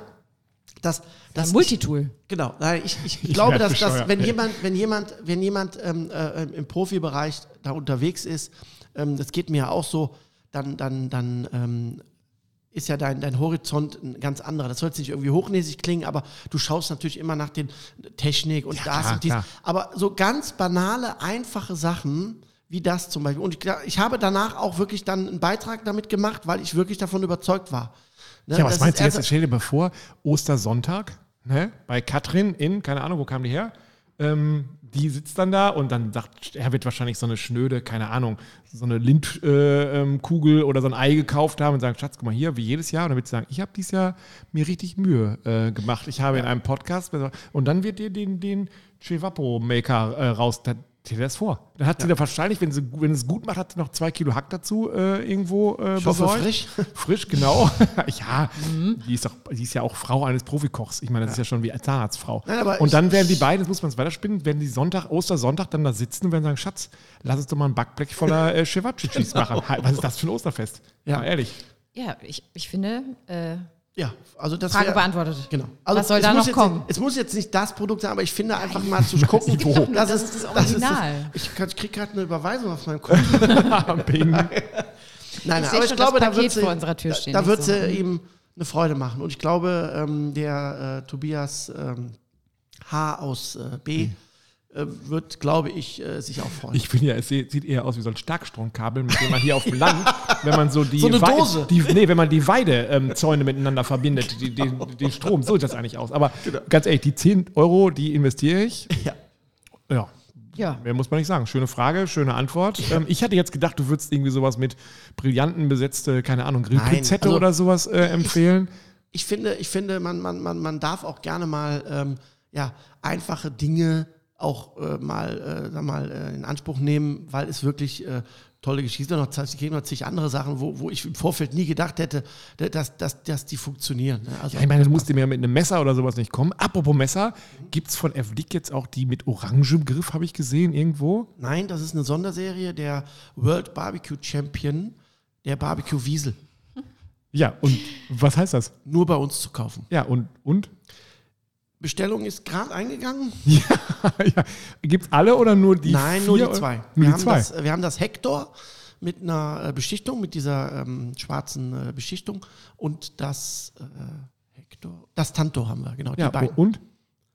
dass, dass Ein ich, Multitool. Genau, nein, ich, ich, Ich glaube, dass, dass wenn jemand, wenn jemand, wenn jemand ähm, äh, im Profibereich da unterwegs ist, ähm, das geht mir ja auch so, dann, dann, dann ähm, ist ja dein, dein Horizont ein ganz anderer. Das soll jetzt nicht irgendwie hochnäsig klingen, aber du schaust natürlich immer nach den Technik und das klar, und dies. klar. Aber so ganz banale, einfache Sachen wie das zum Beispiel. Und ich, ich habe danach auch wirklich dann einen Beitrag damit gemacht, weil ich wirklich davon überzeugt war. Ne, Ja, was das meinst du jetzt? Stell dir mal vor, Ostersonntag, ne? bei Katrin in, keine Ahnung, wo kam die her? Ähm, die sitzt dann da und dann sagt, er wird wahrscheinlich so eine schnöde, keine Ahnung, so eine Lindkugel äh, ähm, oder so ein Ei gekauft haben und sagen, Schatz, guck mal hier, wie jedes Jahr. Und dann wird sie sagen, ich habe dieses Jahr mir richtig Mühe äh, gemacht. Ich habe in einem Podcast, und dann wird dir den, den Chevapo-Maker äh, raus. Stell dir das vor. Dann hat sie da wahrscheinlich, wenn sie wenn es gut macht, hat sie noch zwei Kilo Hack dazu äh, irgendwo äh, Ich hoffe, frisch. Frisch, genau. ja, die, ist doch, die ist ja auch Frau eines Profikochs. Ich meine, das ist ja schon wie eine Zahnarztfrau. Nein, aber und ich- dann werden die beiden, das muss man es weiterspinnen, werden die Sonntag, Ostersonntag dann da sitzen und werden sagen, Schatz, lass uns doch mal ein Backblech voller äh, Chewabchichis machen. Halt, Was ist das für ein Osterfest? Ja. Mal ehrlich. Ja, ich, ich finde, äh, Ja, also das Frage wär- beantwortet. Genau. Also Was soll da noch jetzt, kommen? Es muss jetzt nicht das Produkt sein, aber ich finde einfach mal zu gucken. Es gibt doch nur- das ist das Original. ich kann- ich kriege gerade eine Überweisung auf meinem Konto. Bing. Nein, Ich nein, aber ich glaube, das da wird sie, vor unserer Tür da, stehen, da wird so. sie ihm eine Freude machen. Und ich glaube, ähm, der äh, Tobias ähm, H aus äh, B äh, wird, glaube ich, äh, sich auch freuen. Ich finde ja, es sieht eher aus wie so ein Starkstromkabel, mit dem man hier auf dem Land, wenn man so die, So eine Wei- Dose. Die, nee, wenn man die Weidezäune miteinander verbindet, die, den, den Strom, so sieht das eigentlich aus. Aber ganz ehrlich, die 10 Euro, die investiere ich. ja. Ja, Ja. Mehr muss man nicht sagen. Schöne Frage, schöne Antwort. Ähm, ich hatte jetzt gedacht, du würdest irgendwie sowas mit Brillanten besetzte, keine Ahnung, Grillpizette also oder sowas äh, empfehlen. ich finde, ich finde man, man, man, man darf auch gerne mal ähm, ja, einfache Dinge auch äh, mal, äh, sag mal äh, in Anspruch nehmen, weil es wirklich äh, tolle Geschichten noch es gibt noch zig andere Sachen, wo, wo ich im Vorfeld nie gedacht hätte, dass, dass, dass die funktionieren. Ne? Also, ja, ich meine, du musst dir ja mit einem Messer oder sowas nicht kommen. Apropos Messer, gibt es von F-Dick jetzt auch die mit orangem Griff, habe ich gesehen, irgendwo? Nein, das ist eine Sonderserie der World Barbecue Champion, der Barbecue Wiesel. Ja, und was heißt das? Nur bei uns zu kaufen. Ja, und? und? Bestellung ist gerade eingegangen. Ja, ja. Gibt es alle oder nur die Nein, vier? nur die zwei. Nur wir, die haben zwei. Das, wir haben das Hector mit einer äh, Beschichtung, mit dieser ähm, schwarzen äh, Beschichtung und das äh, Hector, das Tanto haben wir, genau, ja, die beiden. und?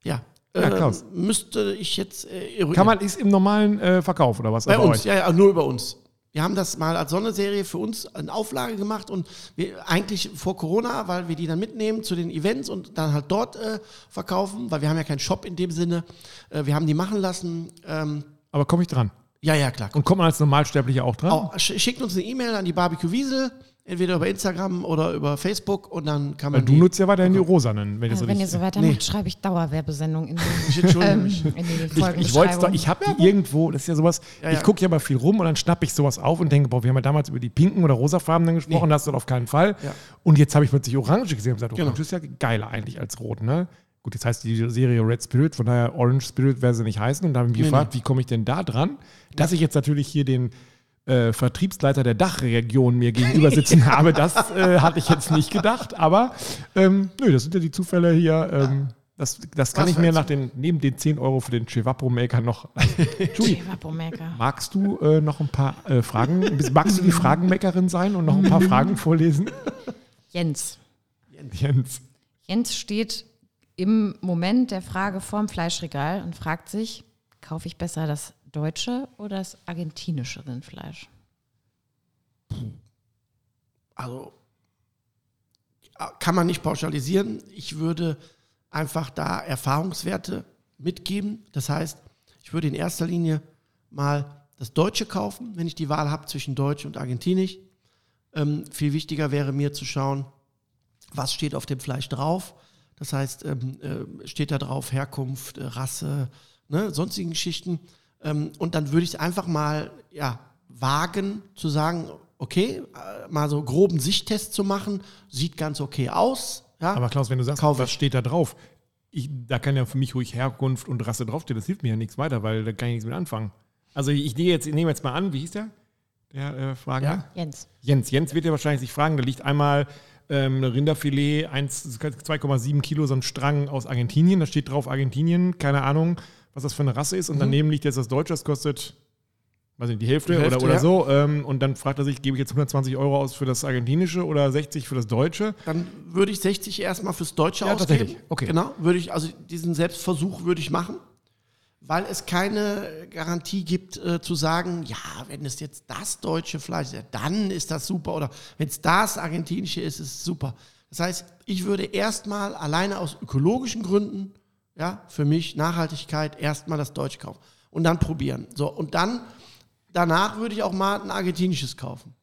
Ja. Ja, Klaus. Ähm, müsste ich jetzt äh. Kann man, ist im normalen äh, Verkauf oder was? Bei Also uns, euch? ja, ja, nur über uns. Wir haben das mal als Sonderserie für uns in Auflage gemacht und wir eigentlich vor Corona, weil wir die dann mitnehmen zu den Events und dann halt dort äh, verkaufen, weil wir haben ja keinen Shop in dem Sinne. Äh, wir haben die machen lassen. Ähm, Aber komme ich dran? ja, ja, klar. Und kommt man als Normalsterblicher auch dran? Auch, sch- schickt uns eine E-Mail an die Barbecue Wiesel, entweder über Instagram oder über Facebook und dann kann man Weil du nutzt ja weiterhin die rosanen, wenn ich Also so wenn ihr so weitermacht, schreibe ich Dauerwerbesendungen in die, Ich entschuldige ähm, mich. in die Ich, ich wollte ich habe die irgendwo, das ist ja sowas, Ja, ich ja. gucke ja mal viel rum und dann schnappe ich sowas auf und denke, boah, wir haben ja damals über die pinken oder rosafarbenen gesprochen, das ist auf keinen Fall. Ja. Und jetzt habe ich plötzlich orange gesehen und gesagt, Genau. orange ist ja geiler eigentlich als rot, ne? Gut, jetzt heißt die Serie Red Spirit, von daher Orange Spirit wäre sie nicht heißen. Und da habe ich mich Nee, gefragt, wie komme ich denn da dran? Dass ich jetzt natürlich hier den äh, Vertriebsleiter der Dachregion mir gegenüber sitzen habe, das äh, hatte ich jetzt nicht gedacht. Aber ähm, nö, das sind ja die Zufälle hier. Ähm, das, das kann Was ich mir nach den, neben den 10 Euro für den Chevapro-Maker noch. Julie, magst du äh, noch ein paar äh, Fragen? Magst du die Fragenmeckerin sein und noch ein paar Fragen vorlesen? Jens. Jens. Jens steht im Moment der Frage vorm Fleischregal und fragt sich, kaufe ich besser das deutsche oder das argentinische Rindfleisch? Also kann man nicht pauschalisieren. Ich würde einfach da Erfahrungswerte mitgeben. Das heißt, ich würde in erster Linie mal das Deutsche kaufen, wenn ich die Wahl habe zwischen Deutsch und Argentinisch. Ähm, viel wichtiger wäre mir zu schauen, was steht auf dem Fleisch drauf. Das heißt, ähm, äh, steht da drauf Herkunft, Rasse, ne, sonstigen Geschichten. Ähm, und dann würde ich einfach mal ja, wagen zu sagen, okay, äh, mal so groben Sichttest zu machen, sieht ganz okay aus. Ja? Aber Klaus, wenn du sagst, Kauf was ich. steht da drauf? Ich, da kann ja für mich ruhig Herkunft und Rasse draufstehen. Das hilft mir ja nichts weiter, weil da kann ich nichts mit anfangen. Also ich, ich nehme jetzt, ich nehme jetzt mal an, wie hieß der? Der äh, Fragender? Ja. Jens. Jens. Jens wird ja wahrscheinlich sich fragen, da liegt einmal ähm, ein Rinderfilet, 1 2,7 Kilo, so ein Strang aus Argentinien. Da steht drauf Argentinien, keine Ahnung, was das für eine Rasse ist. Und daneben liegt jetzt das Deutsche, das kostet, weiß nicht, die Hälfte, Die Hälfte, oder, oder ja. so. Ähm, und dann fragt er sich, gebe ich jetzt 120 Euro aus für das Argentinische oder 60 für das Deutsche? Dann würde ich 60 erstmal fürs Deutsche Ja, ausgeben. tatsächlich. Okay. Genau, würde ich, also diesen Selbstversuch würde ich machen, weil es keine Garantie gibt, äh, zu sagen, ja, wenn es jetzt das deutsche Fleisch ist, ja, dann ist das super. Oder wenn es das argentinische ist, ist es super. Das heißt, ich würde erstmal alleine aus ökologischen Gründen, ja, für mich Nachhaltigkeit, erstmal das Deutsche kaufen und dann probieren. So, und dann, danach würde ich auch mal ein argentinisches kaufen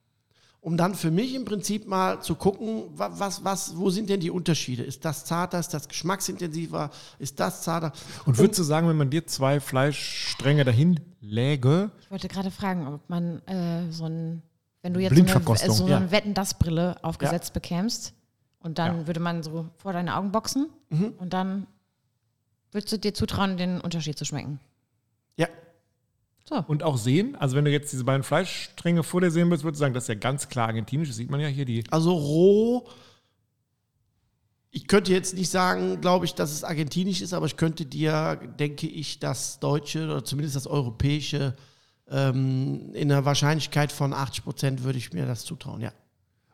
um dann für mich im Prinzip mal zu gucken, wa- was, was, wo sind denn die Unterschiede? Ist das zarter, ist das geschmacksintensiver, ist das zarter? Und würdest du sagen, wenn man dir zwei Fleischstränge dahin läge, Ich wollte gerade fragen, ob man äh, so ein, wenn du jetzt so eine, äh, so ja. eine Wetten-Das-Brille aufgesetzt bekämst und dann Ja. würde man so vor deine Augen boxen Mhm. und dann würdest du dir zutrauen, den Unterschied zu schmecken. Ja, So. und auch sehen, also wenn du jetzt diese beiden Fleischstränge vor dir sehen würdest, würdest du sagen, das ist ja ganz klar argentinisch, das sieht man ja hier, die also roh. Ich könnte jetzt nicht sagen, glaube ich, dass es argentinisch ist, aber ich könnte dir, denke ich, das deutsche oder zumindest das europäische ähm, in einer Wahrscheinlichkeit von 80 Prozent würde ich mir das zutrauen, ja.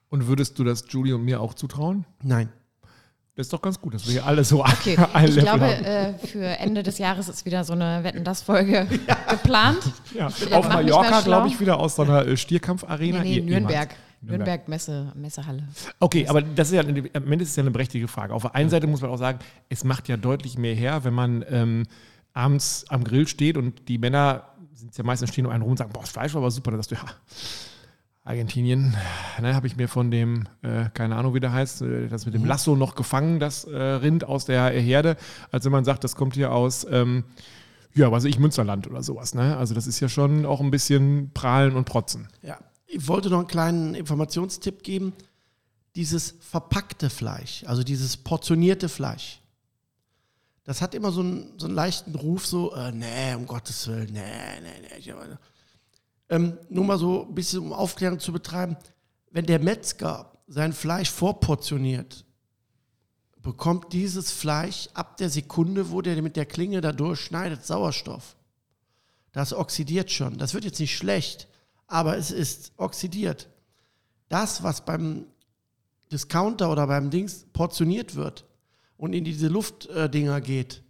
Und würdest du das Julie und mir auch zutrauen? Nein. Das ist doch ganz gut, dass wir hier alle so Okay, ein ich glaube, äh, für Ende des Jahres ist wieder so eine Wetten-Das-Folge geplant. Ja. wir Auf machen nicht Mallorca, glaube ich, wieder aus so einer äh, Stierkampfarena. Nee, nee, Nürnberg. Nürnberg, Messe, Messehalle. Okay, aber das ist ja, am Ende ist es ja eine berechtigte Frage. Auf der einen Seite muss man auch sagen, es macht ja deutlich mehr her, wenn man ähm, abends am Grill steht und die Männer sind ja meistens stehen um einen rum und sagen, boah, das Fleisch war aber super. Dann sagst du, ja, Argentinien, ne, habe ich mir von dem, äh, keine Ahnung, wie der heißt, äh, das mit dem Lasso noch gefangen, das äh, Rind aus der Herde. Also wenn man sagt, das kommt hier aus, ähm, ja, was weiß ich, Münsterland oder sowas. Ne? Also das ist ja schon auch ein bisschen prahlen und protzen. Ja, ich wollte noch einen kleinen Informationstipp geben. Dieses verpackte Fleisch, also dieses portionierte Fleisch, das hat immer so einen, so einen leichten Ruf, so, äh, nee, um Gottes Willen, nee, nee, nee. Ähm, nur mal so ein bisschen, um Aufklärung zu betreiben. Wenn der Metzger sein Fleisch vorportioniert, bekommt dieses Fleisch ab der Sekunde, wo der mit der Klinge da durchschneidet, Sauerstoff. Das oxidiert schon. Das wird jetzt nicht schlecht, aber es ist oxidiert. Das, was beim Discounter oder beim Dings portioniert wird und in diese Luftdinger geht,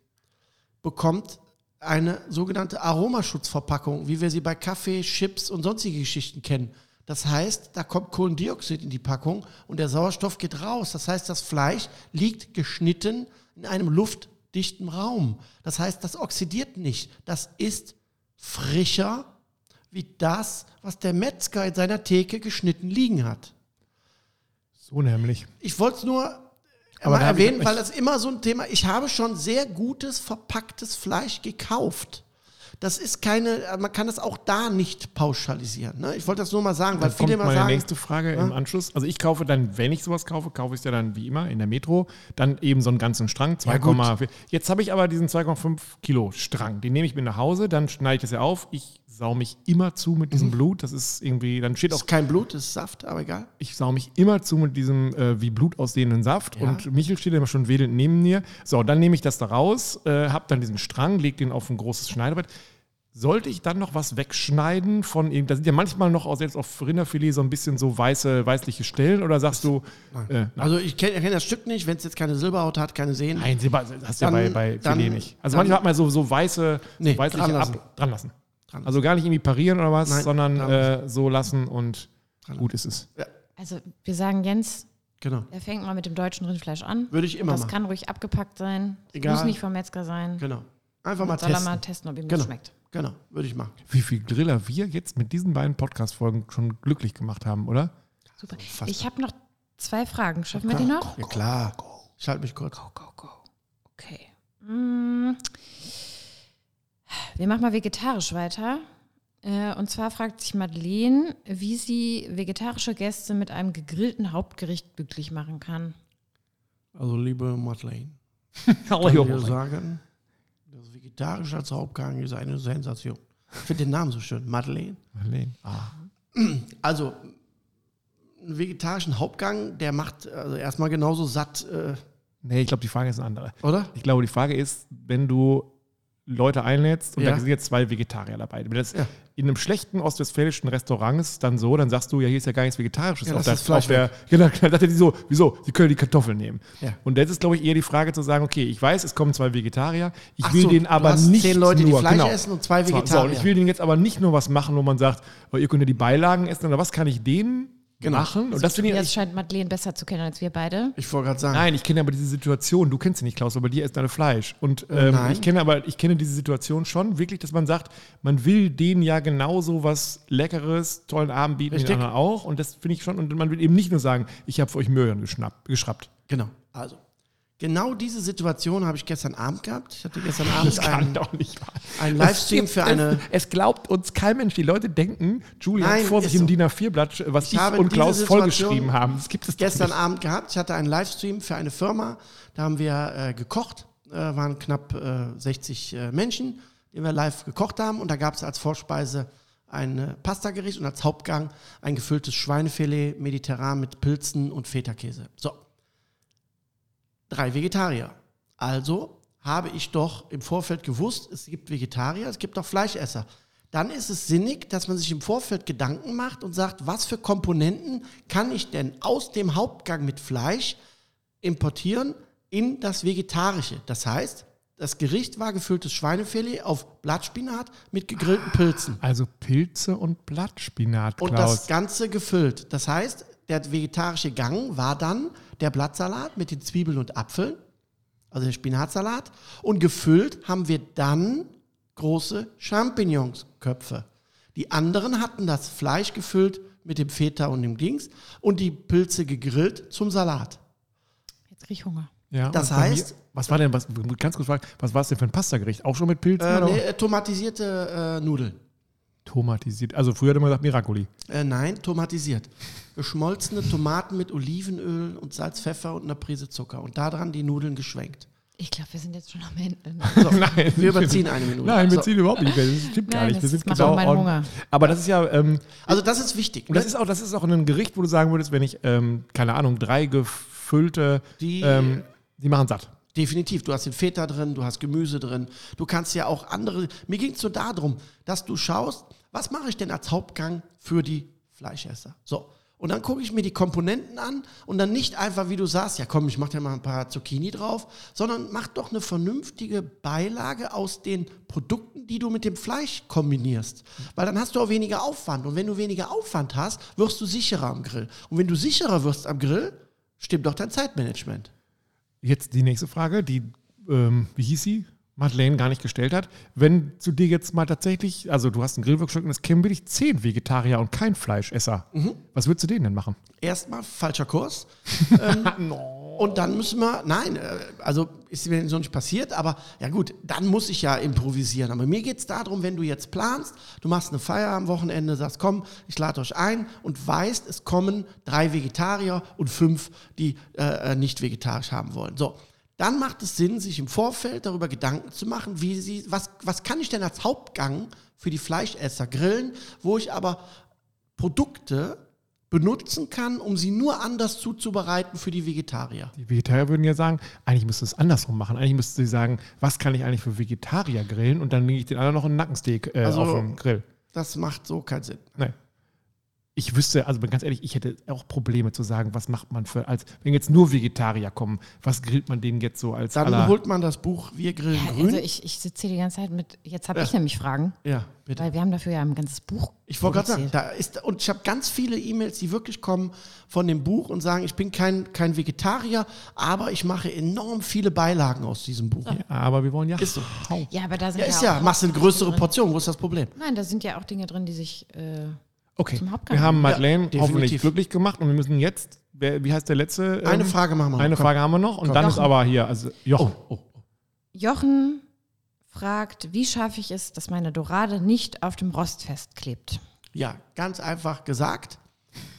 bekommt eine sogenannte Aromaschutzverpackung, wie wir sie bei Kaffee, Chips und sonstige Geschichten kennen. Das heißt, da kommt Kohlendioxid in die Packung und der Sauerstoff geht raus. Das heißt, das Fleisch liegt geschnitten in einem luftdichten Raum. Das heißt, das oxidiert nicht. Das ist frischer wie das, was der Metzger in seiner Theke geschnitten liegen hat. So nämlich. Ich wollte es nur Aber mal erwähnen, weil das immer so ein Thema Ich habe schon sehr gutes verpacktes Fleisch gekauft. Das ist keine, man kann das auch da nicht pauschalisieren. Ne? Ich wollte das nur mal sagen, weil Dann viele kommt immer meine sagen, nächste Frage im Anschluss. Also ich kaufe dann, wenn ich sowas kaufe, kaufe ich es ja dann wie immer in der Metro, dann eben so einen ganzen Strang, 2,4. Jetzt habe ich aber diesen 2,5 Kilo Strang, den nehme ich mit nach Hause, dann schneide ich das ja auf. Ich sau mich immer zu mit Mhm. diesem Blut. Das ist irgendwie, dann steht das auch ist kein Blut, das ist Saft, aber egal. ich sau mich immer zu mit diesem äh, wie Blut aussehenden Saft Ja. und Michel steht immer schon wedelnd neben mir. So, dann nehme ich das da raus, äh, habe dann diesen Strang, leg den auf ein großes Schneidebrett. Sollte ich dann noch was wegschneiden von ihm? Da sind ja manchmal noch auch selbst auf Rinderfilet so ein bisschen so weiße, weißliche Stellen oder sagst du, äh, nein, Also ich kenne kenn das Stück nicht, wenn es jetzt keine Silberhaut hat, keine Sehnen. nein, Silber hast du ja bei, bei dann- Filet nicht. Also dann- manchmal hat man so, so weiße, Nee, so weißliche dran lassen. Ab, dran lassen. Dran Also gar nicht irgendwie parieren oder was, Nein, sondern dran äh, so lassen und gut ist es. Ja, Also wir sagen Jens, genau. er fängt mal mit dem deutschen Rindfleisch an. Würde ich immer das machen. kann ruhig abgepackt sein. Das Egal. muss nicht vom Metzger sein. Genau. Einfach mal Soll er testen. mal testen, ob ihm Genau. das schmeckt. Genau, würde ich machen. Wie viel Griller wir jetzt mit diesen beiden Podcast-Folgen schon glücklich gemacht haben, oder? Super. Fast. Ich habe noch zwei Fragen. Schaffen wir die noch? Ja klar. Ich halte mich kurz. Go, go, go. Okay. Mm. Wir machen mal vegetarisch weiter. Äh, Und zwar fragt sich Madeleine, wie sie vegetarische Gäste mit einem gegrillten Hauptgericht glücklich machen kann. Also liebe Madeleine, kann ich dir sagen, das Vegetarisch als Hauptgang ist eine Sensation. Ich finde den Namen so schön, Madeleine. Marlene. Ah. Also, einen vegetarischen Hauptgang, der macht also erstmal genauso satt, äh, Nee, ich glaube, die Frage ist eine andere. oder? Ich glaube, die Frage ist, wenn du Leute einlädst und Ja. da sind jetzt zwei Vegetarier dabei. Wenn das Ja. in einem schlechten ostwestfälischen Restaurant ist dann so, dann sagst du, ja, hier ist ja gar nichts Vegetarisches. Ja, auf das auf der, genau, dann sagt er die so, wieso? Sie können die Kartoffeln nehmen. Ja. Und jetzt ist, glaube ich, eher die Frage zu sagen, okay, ich weiß, es kommen zwei Vegetarier, ich Ach will so, denen aber nicht zehn Leute, die nur, Fleisch genau. essen und zwei So, So, und Vegetarier. ich will denen jetzt aber nicht nur was machen, wo man sagt, oh, ihr könnt ja die Beilagen essen, oder was kann ich denen Genau. machen? Und das finde ich, Jetzt scheint Madeleine besser zu kennen als wir beide. Ich wollte gerade sagen. Nein, ich kenne aber diese Situation. Du kennst sie nicht, Klaus, aber dir ist deine Fleisch. Und ähm, ich kenne aber, ich kenne diese Situation schon wirklich, dass man sagt, man will denen ja genauso was Leckeres, tollen Abend bieten, den anderen auch. Und das finde ich schon. Und man will eben nicht nur sagen, ich habe für euch Möhren geschnappt, geschrappt. Genau. Also, genau diese Situation habe ich gestern Abend gehabt. Ich hatte gestern Abend einen, doch nicht wahr. einen Livestream für eine. Es glaubt uns kein Mensch. Die Leute denken, Julia hat Nein, vor ist sich im so. DIN A4-Blatt, was ich, habe und Klaus vollgeschrieben haben. Das gibt es gestern. Abend gehabt. Ich hatte einen Livestream für eine Firma. Da haben wir äh, gekocht. Äh, waren knapp äh, 60 äh, Menschen, die wir live gekocht haben. Und da gab es als Vorspeise ein äh, Pastagericht und als Hauptgang ein gefülltes Schweinefilet mediterran mit Pilzen und Feta-Käse. So. Drei Vegetarier. Also habe ich doch im Vorfeld gewusst, es gibt Vegetarier, es gibt auch Fleischesser. Dann ist es sinnig, dass man sich im Vorfeld Gedanken macht und sagt, was für Komponenten kann ich denn aus dem Hauptgang mit Fleisch importieren in das Vegetarische. Das heißt, das Gericht war gefülltes Schweinefilet auf Blattspinat mit gegrillten Pilzen. Also Pilze und Blattspinat, Und Klaus. das Ganze gefüllt. Das heißt, der vegetarische Gang war dann der Blattsalat mit den Zwiebeln und Apfeln, also der Spinatsalat. Und gefüllt haben wir dann große Champignonsköpfe. Die anderen hatten das Fleisch gefüllt mit dem Feta und dem Dings und die Pilze gegrillt zum Salat. Jetzt krieg ich Hunger. Ja, Das heißt- Mir, was war denn, was, ganz kurz fragen, was war es denn für ein Pastagericht? Auch schon mit Pilzen? Äh, nee, tomatisierte äh, Nudeln. Tomatisiert. Also früher hat man gesagt Miracoli. Äh, nein, tomatisiert. Geschmolzene Tomaten mit Olivenöl und Salz, Pfeffer und einer Prise Zucker. Und daran die Nudeln geschwenkt. Ich glaube, wir sind jetzt schon am Ende. Ne? So, Nein, wir überziehen eine Minute. Nein, wir So. ziehen überhaupt nicht. mehr. Das stimmt gar Nein, nicht. Wir das sind macht genau auch. Hunger. Aber das ist ja, ähm, Also das ist wichtig. und das ist auch, das ist auch ein Gericht, wo du sagen würdest, wenn ich, ähm, keine Ahnung, drei gefüllte, Die- ähm, die machen satt. Definitiv. Du hast den Feta drin, du hast Gemüse drin. Du kannst ja auch andere. Mir ging es so darum, dass du schaust, was mache ich denn als Hauptgang für die Fleischesser? So. Und dann gucke ich mir die Komponenten an und dann nicht einfach, wie du sagst, ja komm, ich mache dir mal ein paar Zucchini drauf, sondern mach doch eine vernünftige Beilage aus den Produkten, die du mit dem Fleisch kombinierst. Weil dann hast du auch weniger Aufwand. Und wenn du weniger Aufwand hast, wirst du sicherer am Grill. Und wenn du sicherer wirst am Grill, stimmt doch dein Zeitmanagement. Jetzt die nächste Frage, die, ähm, wie hieß sie? Madeleine gar nicht gestellt hat. Wenn zu dir jetzt mal tatsächlich, also du hast einen Grillworkshop und es kämen wirklich zehn Vegetarier und kein Fleischesser. Mhm. Was würdest du denen denn machen? erstmal falscher Kurs. ähm, Und dann müssen wir, nein, äh, also ist mir so nicht passiert, aber ja gut, dann muss ich ja improvisieren. Aber mir geht es darum, wenn du jetzt planst, du machst eine Feier am Wochenende, sagst, komm, ich lade euch ein und weißt, es kommen drei Vegetarier und fünf, die äh, äh, nicht vegetarisch haben wollen. So. Dann macht es Sinn, sich im Vorfeld darüber Gedanken zu machen, wie sie, was, was kann ich denn als Hauptgang für die Fleischesser grillen, wo ich aber Produkte benutzen kann, um sie nur anders zuzubereiten für die Vegetarier. Die Vegetarier würden ja sagen, eigentlich müsste es andersrum machen. Eigentlich müsste sie sagen, was kann ich eigentlich für Vegetarier grillen und dann lege ich den anderen noch einen Nackensteak äh, Also- auf den Grill. Das macht so keinen Sinn. Nee. Ich wüsste, also ganz ehrlich, ich hätte auch Probleme zu sagen, was macht man für, als wenn jetzt nur Vegetarier kommen, was grillt man denen jetzt so als Dann aller, holt man das Buch Wir grillen Ja, grün. also ich, ich sitze hier die ganze Zeit mit, jetzt habe Ja. ich nämlich Fragen, ja, bitte. weil wir haben dafür ja ein ganzes Buch Ich wollte gerade sagen, da ist, und ich habe ganz viele E-Mails, die wirklich kommen von dem Buch und sagen, ich bin kein, kein Vegetarier, aber ich mache enorm viele Beilagen aus diesem Buch. Ja, aber wir wollen ja Ist so. Ja, aber da sind Ja, ja, ist auch ja, machst du eine größere. Portion, wo ist das Problem? Nein, da sind ja auch Dinge drin, die sich. Äh, Okay, Zum Hauptgang. wir haben Madeleine Ja, hoffentlich glücklich gemacht und wir müssen jetzt, wer, wie heißt der letzte? ähm, Eine Frage machen wir noch. Eine. Frage haben wir noch und Komm. dann ist Jochen. aber hier, also Jochen. Oh, oh. Jochen fragt, wie schaffe ich es, dass meine Dorade nicht auf dem Rost festklebt? Ja, ganz einfach gesagt,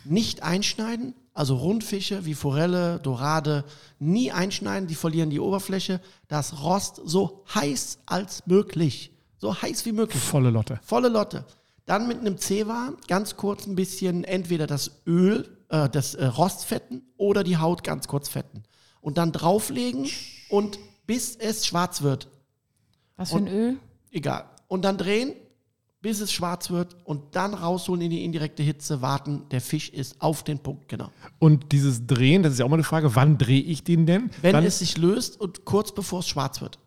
nicht einschneiden, also Rundfische wie Forelle, Dorade, nie einschneiden, die verlieren die Oberfläche. Das Rost so heiß als möglich. So heiß wie möglich. Volle Lotte. Volle Lotte. Dann mit einem Zewa ganz kurz ein bisschen entweder das Öl, äh, das äh, Rost fetten oder die Haut ganz kurz fetten. Und dann drauflegen und bis es schwarz wird. Was für ein Öl? Egal. Und dann drehen, bis es schwarz wird und dann rausholen in die indirekte Hitze, warten. Der Fisch ist auf den Punkt, genau. Und dieses Drehen, das ist ja auch mal eine Frage, wann drehe ich den denn? Wenn Dann, es sich löst und kurz bevor es schwarz wird.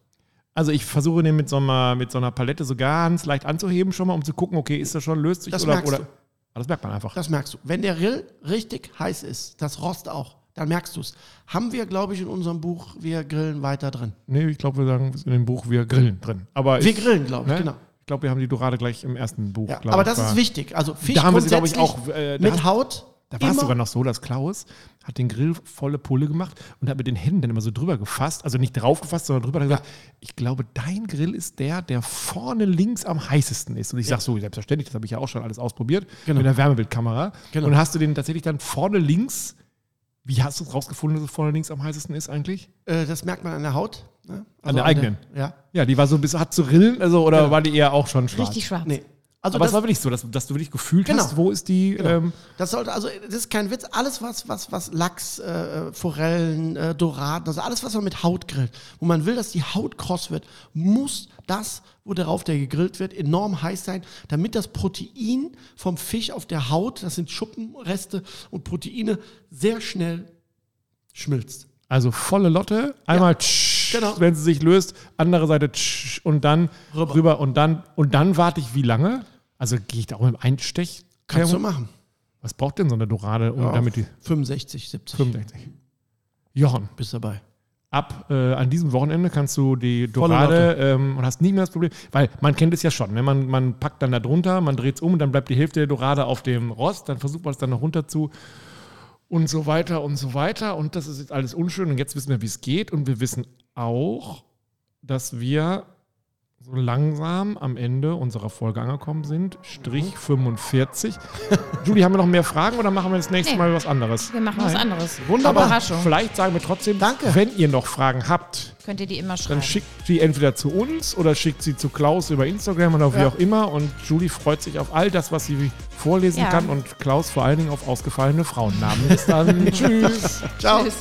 Also ich versuche den mit so, einer, mit so einer Palette so ganz leicht anzuheben schon mal, um zu gucken, okay, ist das schon, löst sich Das oder, merkst oder du. Ah, das merkt man einfach. Das merkst du. Wenn der Grill richtig heiß ist, das Rost auch, dann merkst du es. Haben wir, glaube ich, in unserem Buch Wir grillen weiter drin. Nee, ich glaube, wir sagen in dem Buch, wir grillen drin. Aber Wir ich, grillen, glaube ich, ne? genau. ich glaube, wir haben die Dorade gleich im ersten Buch. Ja, aber das war- ist wichtig. Also Fisch Da haben wir sie, glaube ich, auch, äh, mit Haut. Da war es sogar noch so, dass Klaus hat den Grill volle Pulle gemacht und hat mit den Händen dann immer so drüber gefasst. Also nicht drauf gefasst, sondern drüber. Hat gesagt, ich glaube, dein Grill ist der, der vorne links am heißesten ist. Und ich sage so, selbstverständlich, das habe ich ja auch schon alles ausprobiert Genau. mit der Wärmebildkamera. Genau. Und hast du den tatsächlich dann vorne links, wie hast du es rausgefunden, dass es vorne links am heißesten ist eigentlich? Äh, das merkt man an der Haut. Ne? Also der eigenen? ja. Ja, die war so ein bisschen, hat zu rillen, also, oder Genau. war die eher auch schon schwarz? Richtig schwarz. Nee. Also Aber das, es war wirklich so, dass, dass du wirklich gefühlt Genau. hast, wo ist die, Genau. ähm, Das sollte, also das ist kein Witz, alles was, was, was Lachs, äh, Forellen, äh, Doraden, also alles, was man mit Haut grillt, wo man will, dass die Haut kross wird, muss das, wo darauf der gegrillt wird, enorm heiß sein, damit das Protein vom Fisch auf der Haut, das sind Schuppenreste und Proteine, sehr schnell schmilzt. Also volle Lotte, einmal tsch, genau. wenn sie sich löst, andere Seite tsch, und dann Rüber. rüber, und dann und dann warte ich wie lange? Also gehe ich da auch mit dem Einstech? Kannst du machen. Was braucht denn so eine Dorade, um Ja, damit die 65, 70 65? Jochen, bist dabei. ab äh, an diesem Wochenende kannst du die Dorade ähm, und hast nicht mehr das Problem, weil man kennt es ja schon, ne? man, man packt dann da drunter, man dreht es um und dann bleibt die Hälfte der Dorade auf dem Rost, dann versucht man es dann noch runter zu und so weiter und so weiter und das ist jetzt alles unschön und jetzt wissen wir, wie es geht und wir wissen auch, dass wir so langsam am Ende unserer Folge angekommen sind. Strich 45. Julie, haben wir noch mehr Fragen oder machen wir das nächste Nee. Mal was anderes? Wir machen was anderes. Wunderbar. Überraschung. Vielleicht sagen wir trotzdem, Danke. wenn ihr noch Fragen habt, Könnt ihr die immer dann schreiben. schickt sie entweder zu uns oder schickt sie zu Klaus über Instagram oder wie Ja. auch immer. Und Julie freut sich auf all das, was sie vorlesen Ja. kann und Klaus vor allen Dingen auf ausgefallene Frauennamen. Bis dann. Tschüss. Ciao. Tschüss.